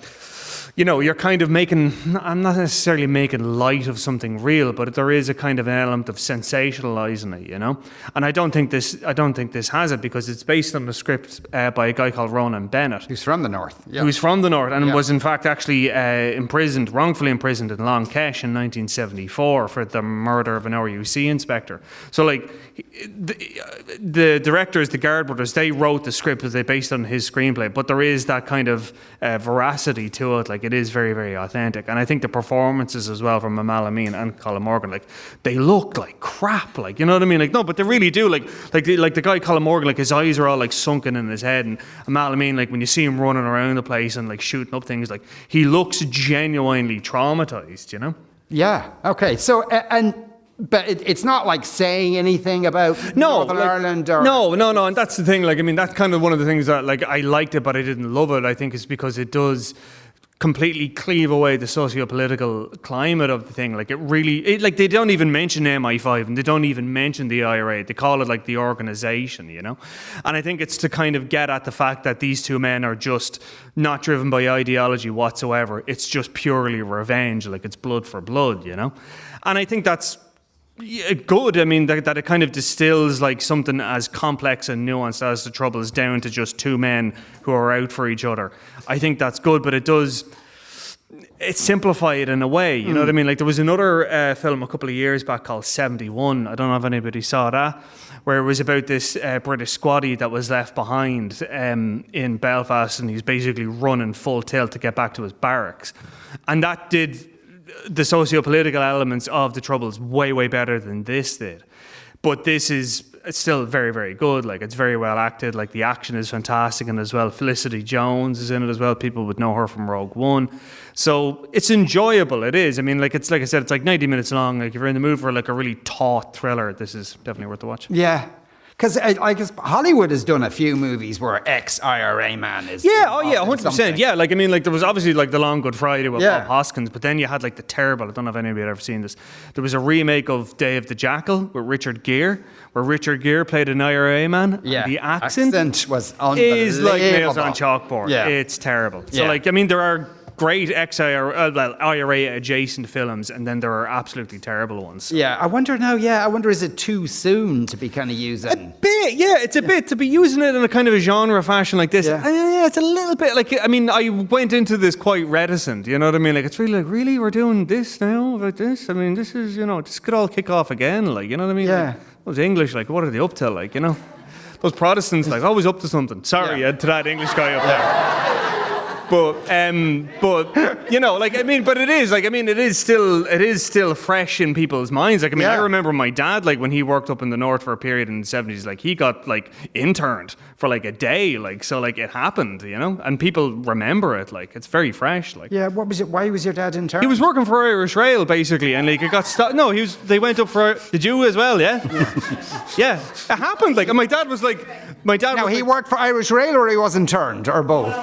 C: you know, you're kind of making, I'm not necessarily making light of something real, but there is a kind of an element of sensationalizing it, you know? And I don't think this, I don't think this has it because it's based on a script uh, by a guy called Ronan Bennett.
B: Who's from the north. Yeah.
C: Who's from the north and
B: Yeah.
C: was in fact actually uh, imprisoned, wrongfully imprisoned in Long Kesh in 1974 for the murder of an RUC inspector. So, like, the, the directors, the Guard brothers, they wrote the script as they based on his screenplay, but there is that kind of uh, veracity to it. Like, it is very, very authentic. And I think the performances as well from Aml Ameen and Colin Morgan, like, they look like crap. Like, you know what I mean? Like, no, but they really do. Like, like, the, like the guy Colin Morgan, like, his eyes are all like sunken in his head. And Aml Ameen, like, when you see him running around the place and like shooting up things, like, he looks genuinely traumatized, you know?
B: Yeah. Okay. So, and but it, it's not like saying anything about Northern
C: like,
B: Ireland or
C: no, no, no, and that's the thing. Like, I mean, that's kind of one of the things that like I liked it, but I didn't love it. I think is because it does completely cleave away the socio-political climate of the thing. Like, it really, it, like they don't even mention MI5 and they don't even mention the IRA. They call it like the organization, you know. And I think it's to kind of get at the fact that these two men are just not driven by ideology whatsoever. It's just purely revenge. Like it's blood for blood, you know. And I think that's yeah, good. I mean, that, that it kind of distills like something as complex and nuanced as the Troubles down to just two men who are out for each other. I think that's good, but it does. It simplify it in a way, you know what I mean? Like there was another uh, film a couple of years back called Seventy One. I don't know if anybody saw that, where it was about this uh, British squaddy that was left behind um, in Belfast, and he's basically running full tilt to get back to his barracks, and that did the socio-political elements of the troubles way way better than this did. But this is still very very good. Like it's very well acted. Like the action is fantastic and as well felicity jones is in it as well. People would know her from rogue one. So it's enjoyable. It is. I mean like it's like i said it's like 90 minutes long. Like if you're in the mood for like a really taut thriller this is definitely worth the watch.
B: Yeah. Because I, uh, I guess Hollywood has done a few movies where ex IRA man is.
C: Yeah, oh yeah, hundred percent. Yeah, like I mean, like there was obviously like the Long Good Friday with
B: Yeah.
C: Bob Hoskins, but then you had like the terrible. I don't know if anybody had ever seen this. There was a remake of Day of the Jackal with Richard Gere, where Richard Gere played an IRA man. and
B: Yeah,
C: the accent,
B: accent was
C: is like nails on chalkboard.
B: Yeah.
C: it's terrible. So
B: Yeah.
C: like, I mean, there are great ex IRA, uh, well, IRA adjacent films, and then there are absolutely terrible ones.
B: Yeah, I wonder now. Yeah, I wonder is it too soon to be kind of using?
C: A bit, yeah, it's a bit to be using it in a kind of a genre fashion like this.
B: Yeah.
C: Yeah. yeah, it's a little bit like I mean, I went into this quite reticent. You know what I mean? Like it's really like really we're doing this now about this. I mean, this is you know this could all kick off again. Like you know what I mean?
B: Yeah.
C: Like, those English like what are they up to? Like you know, those Protestants like always up to something. Sorry,
B: Yeah.
C: uh, to that English guy up there. *laughs* But um, but you know, like I mean, but it is like I mean, it is still it is still fresh in people's minds. Like I mean, I remember my dad like when he worked up in the north for a period in the seventies, like he got like interned for like a day, like so like it happened, you know, and people remember it. Like it's very fresh. Like
B: Yeah, what was it? Why was your dad in
C: he was working for Irish Rail basically, and like it got stuck. No, he was. They went up for. Did you as well? Yeah, *laughs* yeah. It happened. Like and my dad was like, my dad.
B: Now
C: was
B: he
C: like,
B: worked for Irish Rail or he was interned or both.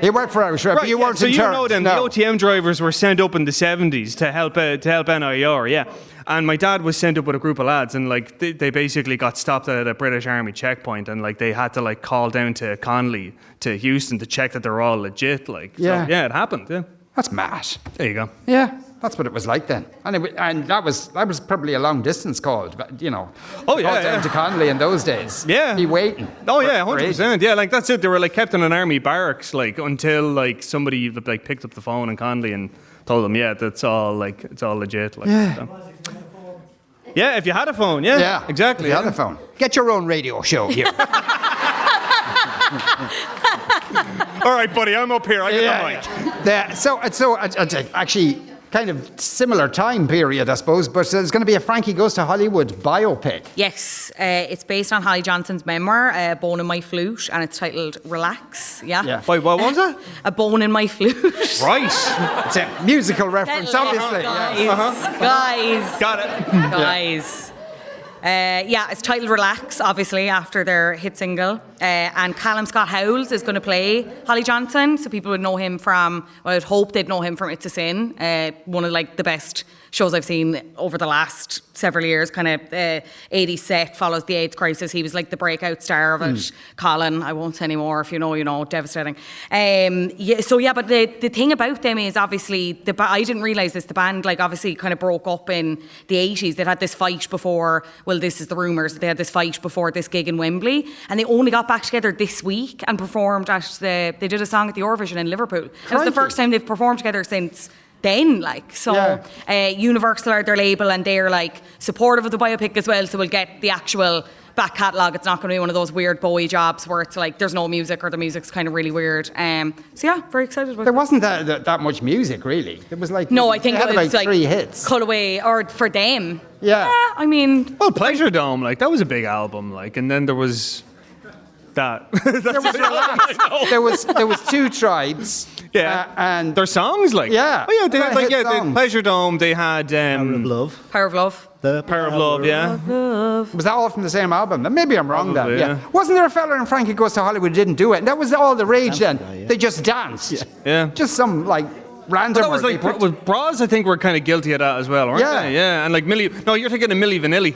B: He worked for Irish Rail, but you
C: yeah,
B: weren't
C: so you
B: interned.
C: know them.
B: no.
C: The OTM drivers were sent up in the seventies to help uh, to help NIR. Yeah, and my dad was sent up with a group of lads, and like they, they basically got stopped at a British Army checkpoint, and like they had to like call down to Connolly to Heuston to check that they're all legit. Like, so,
B: Yeah.
C: yeah, it happened. Yeah,
B: That's mad.
C: there you go.
B: Yeah, that's what it was like then. And, it, and that was that was probably a long distance call, but, you know.
C: Oh, yeah,
B: down
C: yeah.
B: to Connolly in those days.
C: Yeah.
B: Be waiting.
C: Oh
B: for-
C: yeah, hundred percent. Yeah, like that's it. They were like kept in an army barracks, like until like somebody like picked up the phone in Connolly and told them, yeah, that's all like it's all legit. Like,
B: Yeah.
C: so. yeah. If you had a phone, yeah,
B: Yeah,
C: exactly.
B: If you had a phone. Get your own radio show here. *laughs* *laughs*
C: All right, buddy, I'm up here. I get the mic.
B: The- so, so uh, uh, actually, kind of similar time period, I suppose. But there's going to be a Frankie Goes to Hollywood biopic.
E: Yes, uh, it's based on Holly Johnson's memoir, uh, Bone in My Flute, and it's titled Relax. Yeah.
B: Yeah.
C: Wait, what was that? *laughs*
E: A Bone in My Flute.
C: Right.
B: It's a musical reference, obviously.
E: Guys,
B: yeah.
E: guys,
C: Got it.
E: guys. Uh, yeah, it's titled Relax, obviously, after their hit single. Uh, and Callum Scott Howells is going to play Holly Johnson, so people would know him from, well, I'd hope they'd know him from It's a Sin, uh, one of like the best shows I've seen over the last several years. Kind of uh, 80s set follows the AIDS crisis. He was like the breakout star of it. Colin, I won't say anymore. If you know, you know, devastating. Um, yeah, so yeah, but the, the thing about them is obviously the ba- I didn't realize this. The band like obviously kind of broke up in the 80s. They'd had this fight before. Well, this is the rumors. They had this fight before this gig in Wembley, and they only got back together this week and performed at the. They did a song at the Eurovision in Liverpool. It was the first time they've performed together since then like so
B: Yeah.
E: uh, universal are their label and they're like supportive of the biopic as well so we'll get the actual back catalogue it's not going to be one of those weird bowie jobs where it's like there's no music or the music's kind of really weird um, so yeah very excited about
B: There wasn't that, that, that much music, really. It was like.
E: no I think it was
B: about
E: like
B: three hits.
E: cutaway or for them
B: Yeah.
E: I mean
C: Well, Pleasure Dome, like that was a big album, like, and then there was that. *laughs*
B: There was, relax. *laughs* there was there was two tribes. *laughs*
C: yeah,
B: uh, and
C: their songs, like,
B: Yeah.
C: oh yeah, they had like yeah, the
B: songs.
C: Pleasure Dome. They had
D: Power of
C: um,
D: Love.
E: Power of Love
D: The
C: Power of Love, yeah.
B: was that all from the same album? Maybe I'm wrong.
C: Probably,
B: then. Yeah.
C: yeah.
B: Wasn't there a fella in Frankie Goes to Hollywood who didn't do it? And that was all the rage then.
D: guy, yeah.
B: They just danced.
C: Yeah.
B: Just some like random.
C: That was like Bra- Bras. I think were kind of guilty of that as well, weren't
B: Yeah.
C: they? Yeah, and like Millie. No, you're thinking of Milli Vanilli.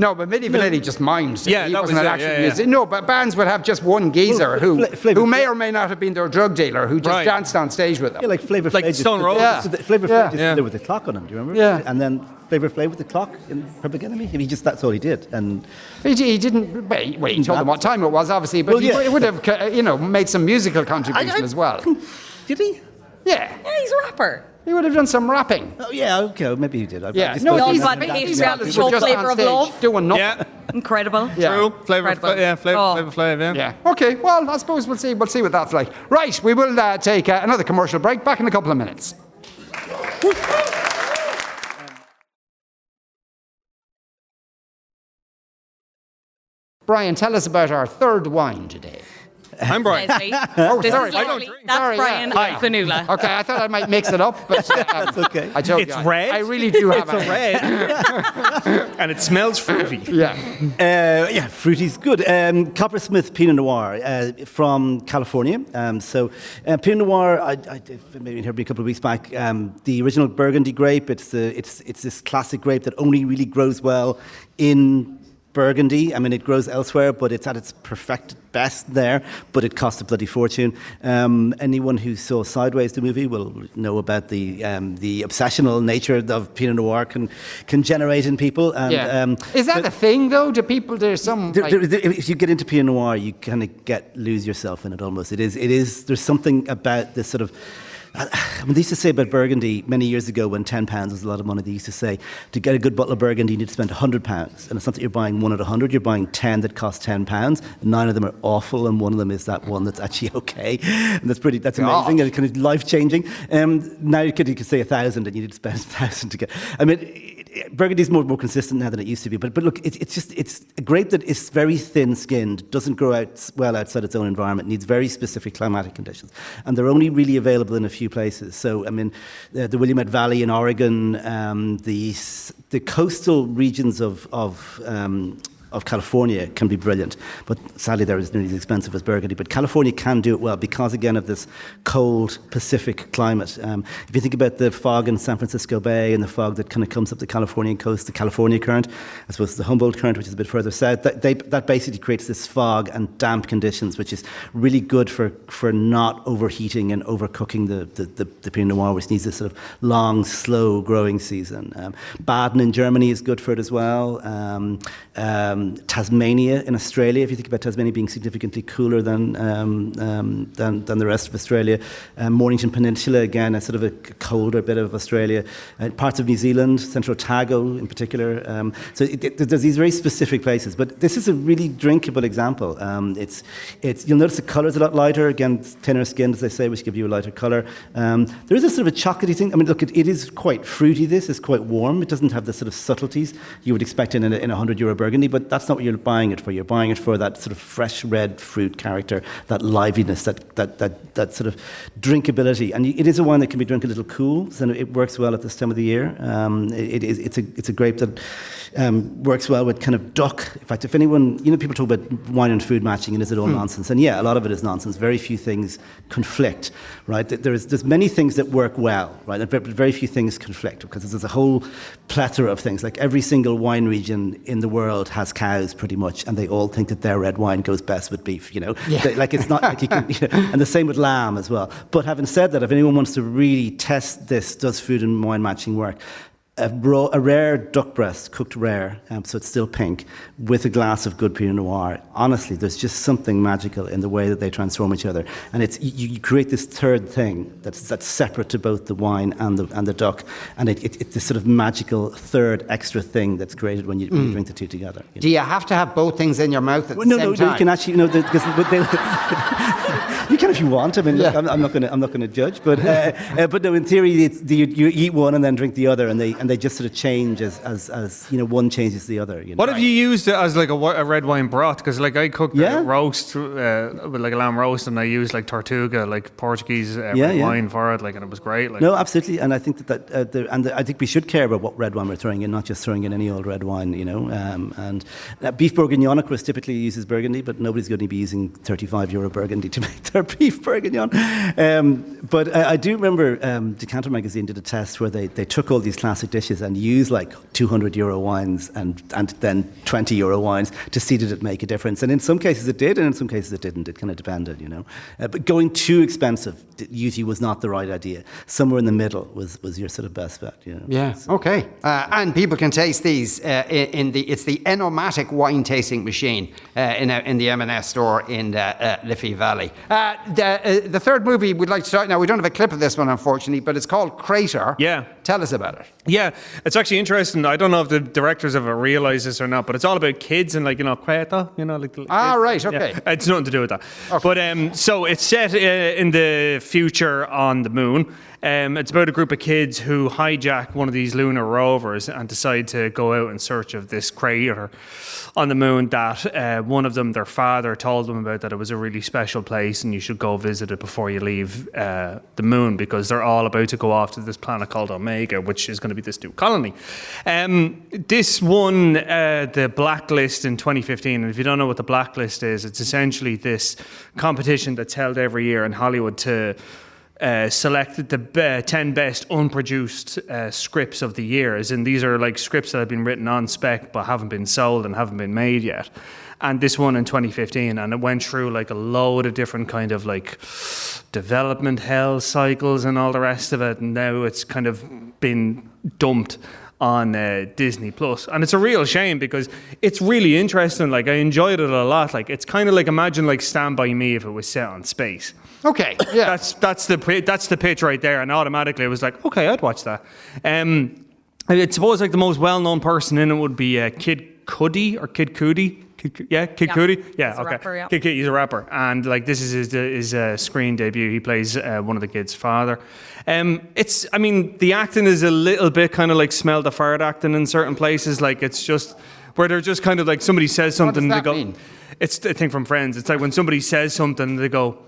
B: No, but Milli Vanilli just mimes.
C: Yeah,
B: he
C: that was
B: wasn't
C: it,
B: an actual
C: yeah, yeah.
B: music. No, but bands would have just one geezer who,
D: Fla- Flavor
B: who may or may not have been their drug dealer who just
C: Right.
B: danced on stage with them.
D: Yeah, like Flavor
C: Like
D: Flav. just-
C: Stone Roses.
B: Yeah.
D: so the Flavor
B: Yeah.
D: Flav just
C: Yeah.
D: did it with the clock on him. Do you remember?
B: Yeah.
D: And then Flavor Flav with the clock in Public Enemy. He just that's all he did. And
B: He, he didn't. Well, he, he told them what time it was, obviously, but
D: Well,
B: he
D: yeah.
B: would- would have, uh, you know, made some musical contribution as well. *laughs*
D: did he?
B: Yeah,
E: yeah he's a rapper
B: he would have done some rapping.
D: Oh yeah. Okay. well, Maybe he did. I-
B: Yeah,
D: I just
B: no,
D: thought
B: these,
D: he
E: but
D: had
E: these
D: that-
B: these
E: Yeah,
B: fellas
E: Control
B: just
E: Flavour
B: on
E: of Love.
B: doing nothing.
C: Yeah,
E: incredible
B: Yeah.
C: true. Flavor,
E: Incredible.
C: yeah, Flavor,
E: Oh.
C: Flavor Flav, yeah.
B: Yeah. Okay. Well, I suppose we'll see. We'll see what that's like. Right. We will uh, take uh, another commercial break. Back in a couple of minutes. Brian, tell us about our third wine today.
C: I'm Brian.
E: Leslie. *laughs*
B: Oh,
E: this
B: sorry.
E: is
B: I
C: don't
E: Leslie.
C: drink.
E: that's
B: Sorry, yeah.
E: Brian
B: Hi.
E: and Vanilla *laughs*
B: Okay, I thought I might mix it up, but *laughs* uh, um,
D: That's okay.
B: I told
C: It's
B: you, I-
C: red.
B: I really do have
C: It's a red, and it smells fruity.
B: Yeah.
D: Uh, yeah, fruity's good. Um, Coppersmith Pinot Noir uh, from California. Um, so, uh, Pinot Noir, I, I maybe heard me a couple of weeks back. Um, the original Burgundy grape. It's the it's it's this classic grape that only really grows well in Burgundy. I mean, it grows elsewhere, but it's at its perfected best there. But it costs a bloody fortune. Um, anyone who saw Sideways, the movie, will know about the um, the obsessional nature of Pinot Noir can can generate in people. And,
B: Yeah.
D: um,
B: Is that a thing, though? Do people? There's some.
D: there,
B: like-
D: there, there- if you get into Pinot Noir, you kind of get lose yourself in it almost. It is. It is. There's something about this sort of. I *sighs* mean, they used to say about Burgundy many years ago when ten pounds was a lot of money. They used to say to get a good bottle of Burgundy, you need to spend hundred pounds, and it's not that you're buying one at hundred. You're buying ten that cost ten pounds. Nine of them are awful, and one of them is that one that's actually *laughs* okay. And that's pretty. That's amazing and kind of life changing. Um, now you could you could say a thousand, and you need to spend *laughs* a thousand to get. I mean. It, is more more consistent now than it used to be, but but look, it, it's just it's a grape that is very thin skinned, doesn't grow out well outside its own environment, needs very specific climatic conditions, and they're only really available in a few places. So I mean, the, the Willamette Valley in Oregon, um, the the coastal regions of of um, of California can be brilliant, but sadly they're as nearly as expensive as Burgundy. But California can do it well because, again, of this cold Pacific climate. Um, if you think about the fog in San Francisco Bay and the fog that kind of comes up the Californian coast, the California current, I suppose the Humboldt current, which is a bit further south, that, they, that basically creates this fog and damp conditions, which is really good for, for not overheating and overcooking the, the, the, the Pinot Noir, which needs this sort of long, slow growing season. Um, Baden in Germany is good for it as well. Um, um, Tasmania in Australia. If you think about Tasmania being significantly cooler than um, um, than, than the rest of Australia, um, Mornington Peninsula again, a sort of a colder bit of Australia. Uh, parts of New Zealand, Central Otago in particular. Um, so it, it, there's these very specific places. But this is a really drinkable example. Um, it's it's you'll notice the colour's a lot lighter. Again, thinner skinned, as they say, which give you a lighter colour. Um, there is a sort of a chocolatey thing. I mean, look, it, it is quite fruity. This is quite warm. It doesn't have the sort of subtleties you would expect in a, in a hundred euro Burgundy. But that's not what you're buying it for. You're buying it for that sort of fresh red fruit character, that liveliness, that that that, that sort of drinkability. And it is a wine that can be drunk a little cool. So it works well at this time of the year. Um, it, it, it's a it's a grape that um, works well with kind of duck. In fact, if anyone, you know, people talk about wine and food matching, and is it all
B: Hmm.
D: nonsense? And yeah, a lot of it is nonsense. Very few things conflict, right? There's there's many things that work well, right? But very few things conflict because there's a whole plethora of things. Like every single wine region in the world has cows, pretty much, and they all think that their red wine goes best with beef. You know,
B: Yeah.
D: They- like it's not like you can, you know, and the same with lamb as well. But having said that, if anyone wants to really test this, does food and wine matching work? A, raw, a rare duck breast, cooked rare, um, so it's still pink, with a glass of good Pinot Noir. Honestly, there's just something magical in the way that they transform each other, and it's you, you create this third thing that's that's separate to both the wine and the and the duck, and it, it, it's this sort of magical third extra thing that's created when you, when you
B: Mm.
D: drink the two together.
B: Do you have to have both things in your mouth at
D: Well,
B: the
D: no,
B: same
D: no,
B: time?
D: no, you can actually, no, because they, *laughs* you can if you want. I mean, look, I'm, I'm not going to, I'm not going to judge, but, uh, uh, but no, in theory, you, you eat one and then drink the other, and they, and they just sort of change as, as, as you know, one changes the other. You know?
C: What if you used it as like a, a red wine broth? Because like I cooked a roast uh, with like a lamb roast, and I used like Tortuga, like Portuguese uh,
D: Yeah,
C: red
D: yeah.
C: wine for it, like, and it was great. Like,
D: No, absolutely, and I think that, that uh, the, and the, I think we should care about what red wine we're throwing in, not just throwing in any old red wine, you know. Um, and uh, beef bourguignon, of course, typically uses Burgundy, but nobody's going to be using 35 euro Burgundy to *laughs* make their beef bourguignon. Um, but I, I do remember um, Decanter magazine did a test where they, they took all these classic dishes and use like 200 euro wines and and then 20 euro wines to see did it make a difference. And in some cases it did, and in some cases it didn't. It kind of depended, you know. Uh, but going too expensive usually was not the right idea. Somewhere in the middle was, was your sort of best bet, you know.
B: Yeah. Okay. Uh, and people can taste these uh, in, in the. It's the Enomatic wine tasting machine uh, in a, in the M&S store in uh, uh, Liffey Valley. Uh, the, uh, the third movie we'd like to start now. We don't have a clip of this one, unfortunately, but it's called Crater.
C: Yeah.
B: Tell us about it.
C: Yeah, it's actually interesting. I don't know if the directors ever realised this or not, but it's all about kids and like you know, Creta, you know, like. The,
B: Ah, right,
C: Yeah.
B: okay.
C: It's nothing to do with that. But um, so it's set uh, in the future on the moon. Um, it's about a group of kids who hijack one of these lunar rovers and decide to go out in search of this crater on the moon that uh, one of them, their father, told them about that it was a really special place and you should go visit it before you leave uh, the moon because they're all about to go off to this planet called Omega, which is going to be this new colony. Um, this won uh, the Blacklist in 2015, and if you don't know what the Blacklist is, it's essentially this competition that's held every year in Hollywood to uh, select the be- 10 best unproduced uh, scripts of the year. As in, these are like scripts that have been written on spec but haven't been sold and haven't been made yet. And this one in 2015, and it went through like a load of different kind of like development hell cycles and all the rest of it. And now it's kind of been dumped on uh, Disney Plus, and it's a real shame because it's really interesting. Like I enjoyed it a lot. Like it's kind of like imagine like Stand by Me if it was set on space.
B: Okay, yeah,
C: that's that's the that's the pitch right there, and automatically it was like, okay, I'd watch that. Um, I suppose like the most well-known person in it would be uh, Kid Cudi or Kid Cudi. Kid, yeah, Kid
E: Yeah.
C: Cudi. Yeah,
E: He's a
C: okay.
E: rapper, yeah.
C: Kid Cudi, he's a rapper, and like this is his his uh, screen debut. He plays uh, one of the kids' father. Um, it's, I mean, the acting is a little bit kind of like smell the fart acting in certain places. Like it's just where they're just kind of like somebody says something,
B: that
C: they go.
B: mean?
C: It's a thing from Friends. It's like when somebody says something, they go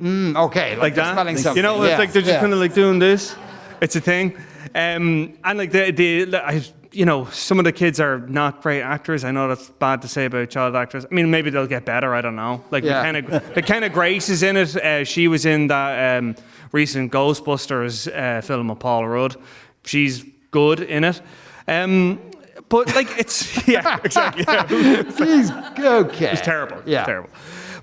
B: Mm, okay, like,
C: like that. You know,
B: yeah,
C: it's like they're just
B: yeah.
C: kind of like doing this. It's a thing. Um, and like the, the, I, you know, some of the kids are not great actors. I know that's bad to say about child actors. I mean, maybe they'll get better. I don't know. Like
B: Yeah.
C: McKenna, McKenna Grace is in it. Uh, she was in that um, recent Ghostbusters uh, film with Paul Rudd. She's good in it. Um, but like it's *laughs* yeah, exactly. *laughs* Yeah.
B: He's okay.
C: It's terrible.
B: Yeah.
C: It's terrible.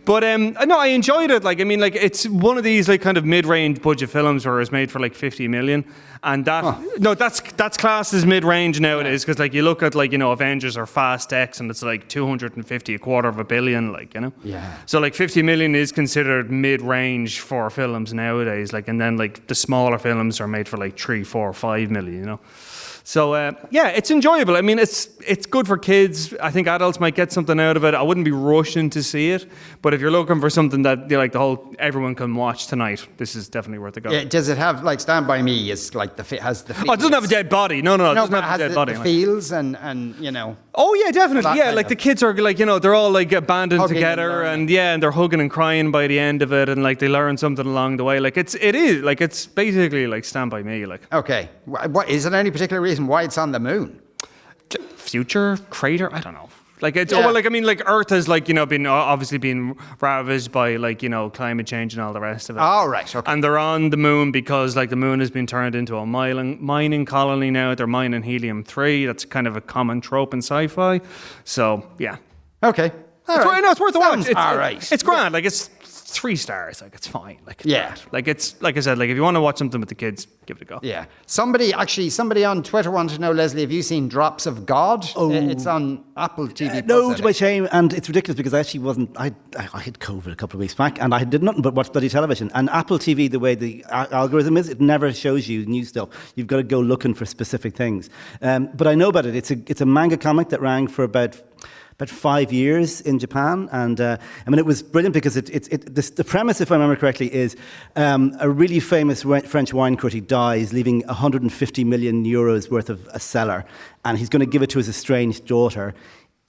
C: But um, no, I enjoyed it. Like, I mean, like it's one of these like kind of mid-range budget films where it's made for like 50 million, and that no, that's that's classed as mid-range nowadays because like you look at like you know Avengers or Fast X and it's like 250, a quarter of a billion, like you know.
B: Yeah.
C: So like 50 million is considered mid-range for films nowadays. Like, and then like the smaller films are made for like three, four, five million. You know. So uh, yeah, it's enjoyable. I mean, it's it's good for kids. I think adults might get something out of it. I wouldn't be rushing to see it, but if you're looking for something that you know, like the whole everyone can watch tonight, this is definitely worth a go.
B: Yeah, does it have like Stand by Me? Is like the has the.
C: Oh, it doesn't have a dead body. No, no, no. It doesn't have a dead
B: the,
C: body.
B: the feels and and you know.
C: Oh yeah, definitely.
B: That
C: Yeah, like
B: of-
C: the kids are like you know they're all like abandoned
B: Hugging
C: together,
B: learning.
C: and yeah, and they're hugging and crying by the end of it, and like they learn something along the way. Like it's it is like it's basically like Stand by Me. Like
B: Okay, what is there any particular reason why it's on the moon?
C: future crater. I don't know. Like it's oh,
B: Yeah.
C: well, like I mean, like Earth has like you know been obviously been ravaged by like you know climate change and all the rest of it.
B: All right, okay.
C: And they're on the moon because like the moon has been turned into a mining mining colony now. They're mining helium three. That's kind of a common trope in sci-fi. So yeah.
B: Okay. All
C: It's,
B: right.
C: no, it's worth a watch. It's,
B: all right.
C: It's grand. Like it's three stars. Like it's fine. Like it's
B: Yeah.
C: grand. Like it's like I said. Like if you want to watch something with the kids, give it a go.
B: Yeah. Somebody actually, somebody on Twitter wanted to know, Leslie, have you seen Drops of God?
D: Oh.
B: It's on Apple TV.
D: Uh, no,
B: I
D: to my shame, and it's ridiculous because I actually wasn't. I I I had COVID a couple of weeks back, and I did nothing but watch bloody television. And Apple TV, the way the algorithm is, it never shows you new stuff. You've got to go looking for specific things. Um, but I know about it. It's a it's a manga comic that rang for about. About five years in Japan, and uh, I mean it was brilliant because it, it, it this, the premise, if I remember correctly, is um, a really famous French wine critic dies, leaving 150 million euros worth of a cellar, and he's going to give it to his estranged daughter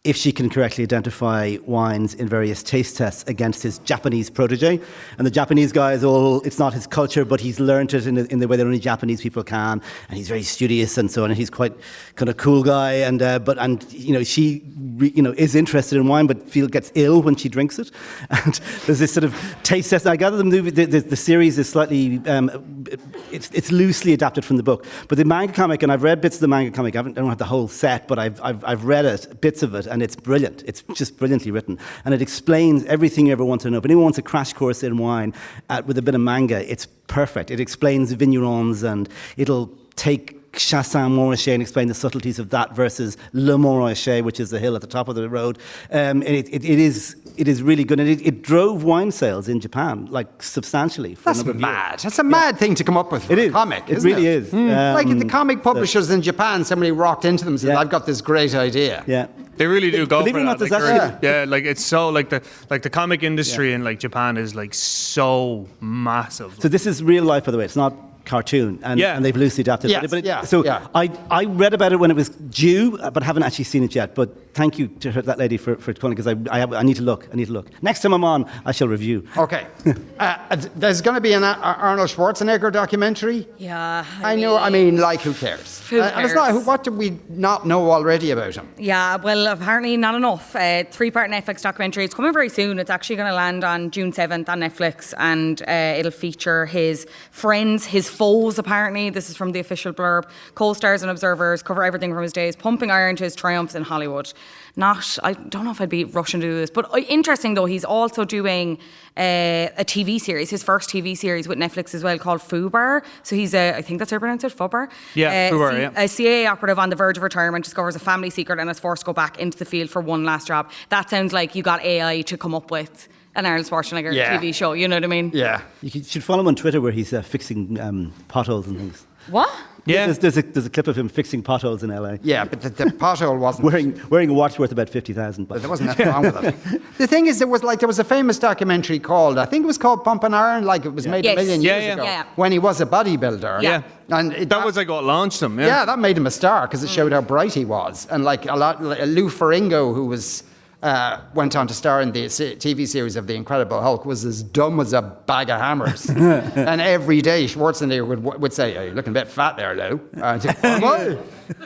D: if she can correctly identify wines in various taste tests against his Japanese protege. And the Japanese guy is all, it's not his culture, but he's learned it in the, in the way that only Japanese people can. And he's very studious and so on. And he's quite kind of cool guy. And, uh, but, and, you know, she, re, you know, is interested in wine, but feel gets ill when she drinks it. *laughs* And there's this sort of taste test. I gather the movie, the, the, the series is slightly, um, it's, it's loosely adapted from the book. But the manga comic, and I've read bits of the manga comic, I, haven't, I don't have the whole set, but I've, I've, I've read it, bits of it, and it's brilliant. It's just brilliantly written. And it explains everything you ever want to know. If anyone wants a crash course in wine uh, with a bit of manga, it's perfect. It explains vignerons and it'll take Chassagne-Montrachet and explain the subtleties of that versus Le Montrachet, which is the hill at the top of the road. Um, it, it, it, is, it is really good. And it, it drove wine sales in Japan, like substantially. For
B: That's
D: a number of
B: mad.
D: Years.
B: That's a mad thing to come up with for
D: It
B: a
D: is.
B: comic.
D: It
B: isn't
D: really
B: it?
D: is.
B: Mm. like
D: Um,
B: the comic publishers in Japan, somebody rocked into them and said,
D: Yeah.
B: I've got this great idea.
D: Yeah.
C: They really do go
D: Believe
C: for
D: it or
C: that.
D: not, there's
C: like,
D: actually-
C: yeah, like it's so like the like the comic industry in like Japan is like so massive.
D: So this is real life, by the way. It's not cartoon, and,
C: Yeah.
D: and they've loosely adapted.
B: Yes,
D: it. But it-
B: yeah,
D: so
B: yeah.
D: I, I read about it when it was due, uh, but haven't actually seen it yet. But thank you to her, that lady for, for calling because I, I, have- I need to look. I need to look. Next time I'm on, I shall review.
B: Okay. *laughs* uh, there's going to be an Ar- Arnold Schwarzenegger documentary.
E: Yeah.
B: I know. I mean, like, who cares?
E: Who
B: Uh, and it's not,
E: cares?
B: what do we not know already about him?
E: Yeah, well, apparently not enough. Uh, Three part Netflix documentary. It's coming very soon. It's actually going to land on June 7th on Netflix and uh, it'll feature his friends, his foes, apparently. This is from the official blurb. Co stars and observers cover everything from his days pumping iron to his triumphs in Hollywood. Not, I don't know if I'd be rushing to do this, but uh, interesting though, he's also doing uh, a TV series, his first TV series with Netflix as well called Fubar. So he's a, I think that's how you pronounce it, Fubar?
C: Yeah,
E: Uh,
C: Fubar,
E: C-
C: yeah.
E: a CIA operative on the verge of retirement discovers a family secret and is forced to go back into the field for one last job. That sounds like you got AI to come up with an Arnold Schwarzenegger
B: Yeah.
E: TV show. You know what I mean?
B: Yeah.
D: You should follow him on Twitter where he's uh, fixing um, potholes and things.
E: What?
C: Yeah.
D: There's, there's, a, there's a clip of him fixing potholes in LA.
B: Yeah, but the, the pothole wasn't. *laughs*
D: Wearing, wearing a watch worth about 50,000 bucks.
B: There wasn't nothing wrong with it. *laughs* The thing is, there was like there was a famous documentary called I think it was called Pump and Iron, like it was made
E: Yes.
B: a million
C: Yeah,
B: years
C: yeah.
B: ago
E: Yeah.
B: when he was a bodybuilder.
C: Yeah.
B: and it,
C: that was like what launched them. Yeah.
B: yeah. that made him a star because it showed how bright he was, and like a lot, like Lou Ferrigno, who was. Uh, went on to star in the TV series of The Incredible Hulk, was as dumb as a bag of hammers. *laughs* and every day Schwarzenegger would, would say, oh, You're looking a bit fat there, Lou. Uh, to- "Why?"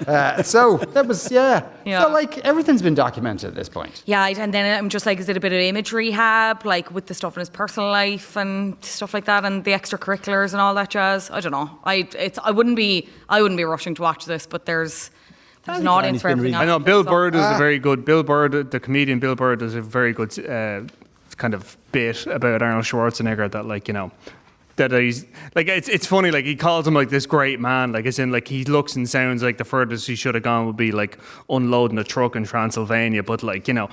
B: uh, so that was, yeah.
E: Yeah.
B: So, like, everything's been documented at this point.
E: Yeah, and then I'm just like, is it a bit of image rehab, like with the stuff in his personal life and stuff like that, and the extracurriculars and all that jazz? I don't know. I it's I wouldn't be I wouldn't be rushing to watch this, but there's there's an audience for everything.
C: I know Bill Burr is
B: Ah.
C: a very good. Bill Burr, the comedian Bill Burr, does a very good uh, kind of bit about Arnold Schwarzenegger that like you know that he's like it's it's funny like he calls him like this great man like as in like he looks and sounds like the furthest he should have gone would be like unloading a truck in Transylvania but like you know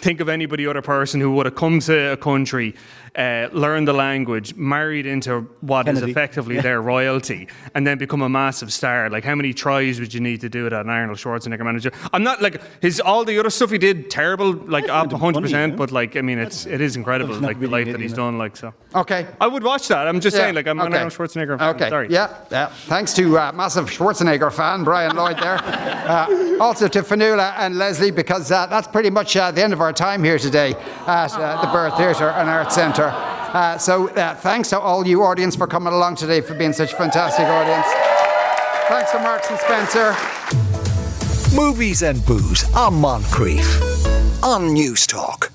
C: think of anybody other person who would have come to a country uh, learned the language married into what is
D: Kennedy.
C: effectively
D: Yeah.
C: their royalty and then become a massive star like how many tries would you need to do that an Arnold Schwarzenegger manager I'm not like his all the other stuff he did terrible like up 100% but like I mean it's it is incredible like the life that he's done like so
B: Okay.
C: I would watch that I'm just
B: Yeah,
C: saying like I'm an
B: okay.
C: Arnold Schwarzenegger fan.
B: Okay.
C: Sorry.
B: Yeah, yeah. Thanks to uh, massive Schwarzenegger fan Brian Lloyd there. *laughs* Uh, also to Fionnuala and Leslie because uh, that's pretty much uh, the end of our time here today at uh, the Bird Theatre and Arts Centre. Uh, so uh, thanks to all you audience for coming along today for being such a fantastic audience. Thanks to Marks and Spencer.
A: Movies and booze on Moncrieff on Newstalk.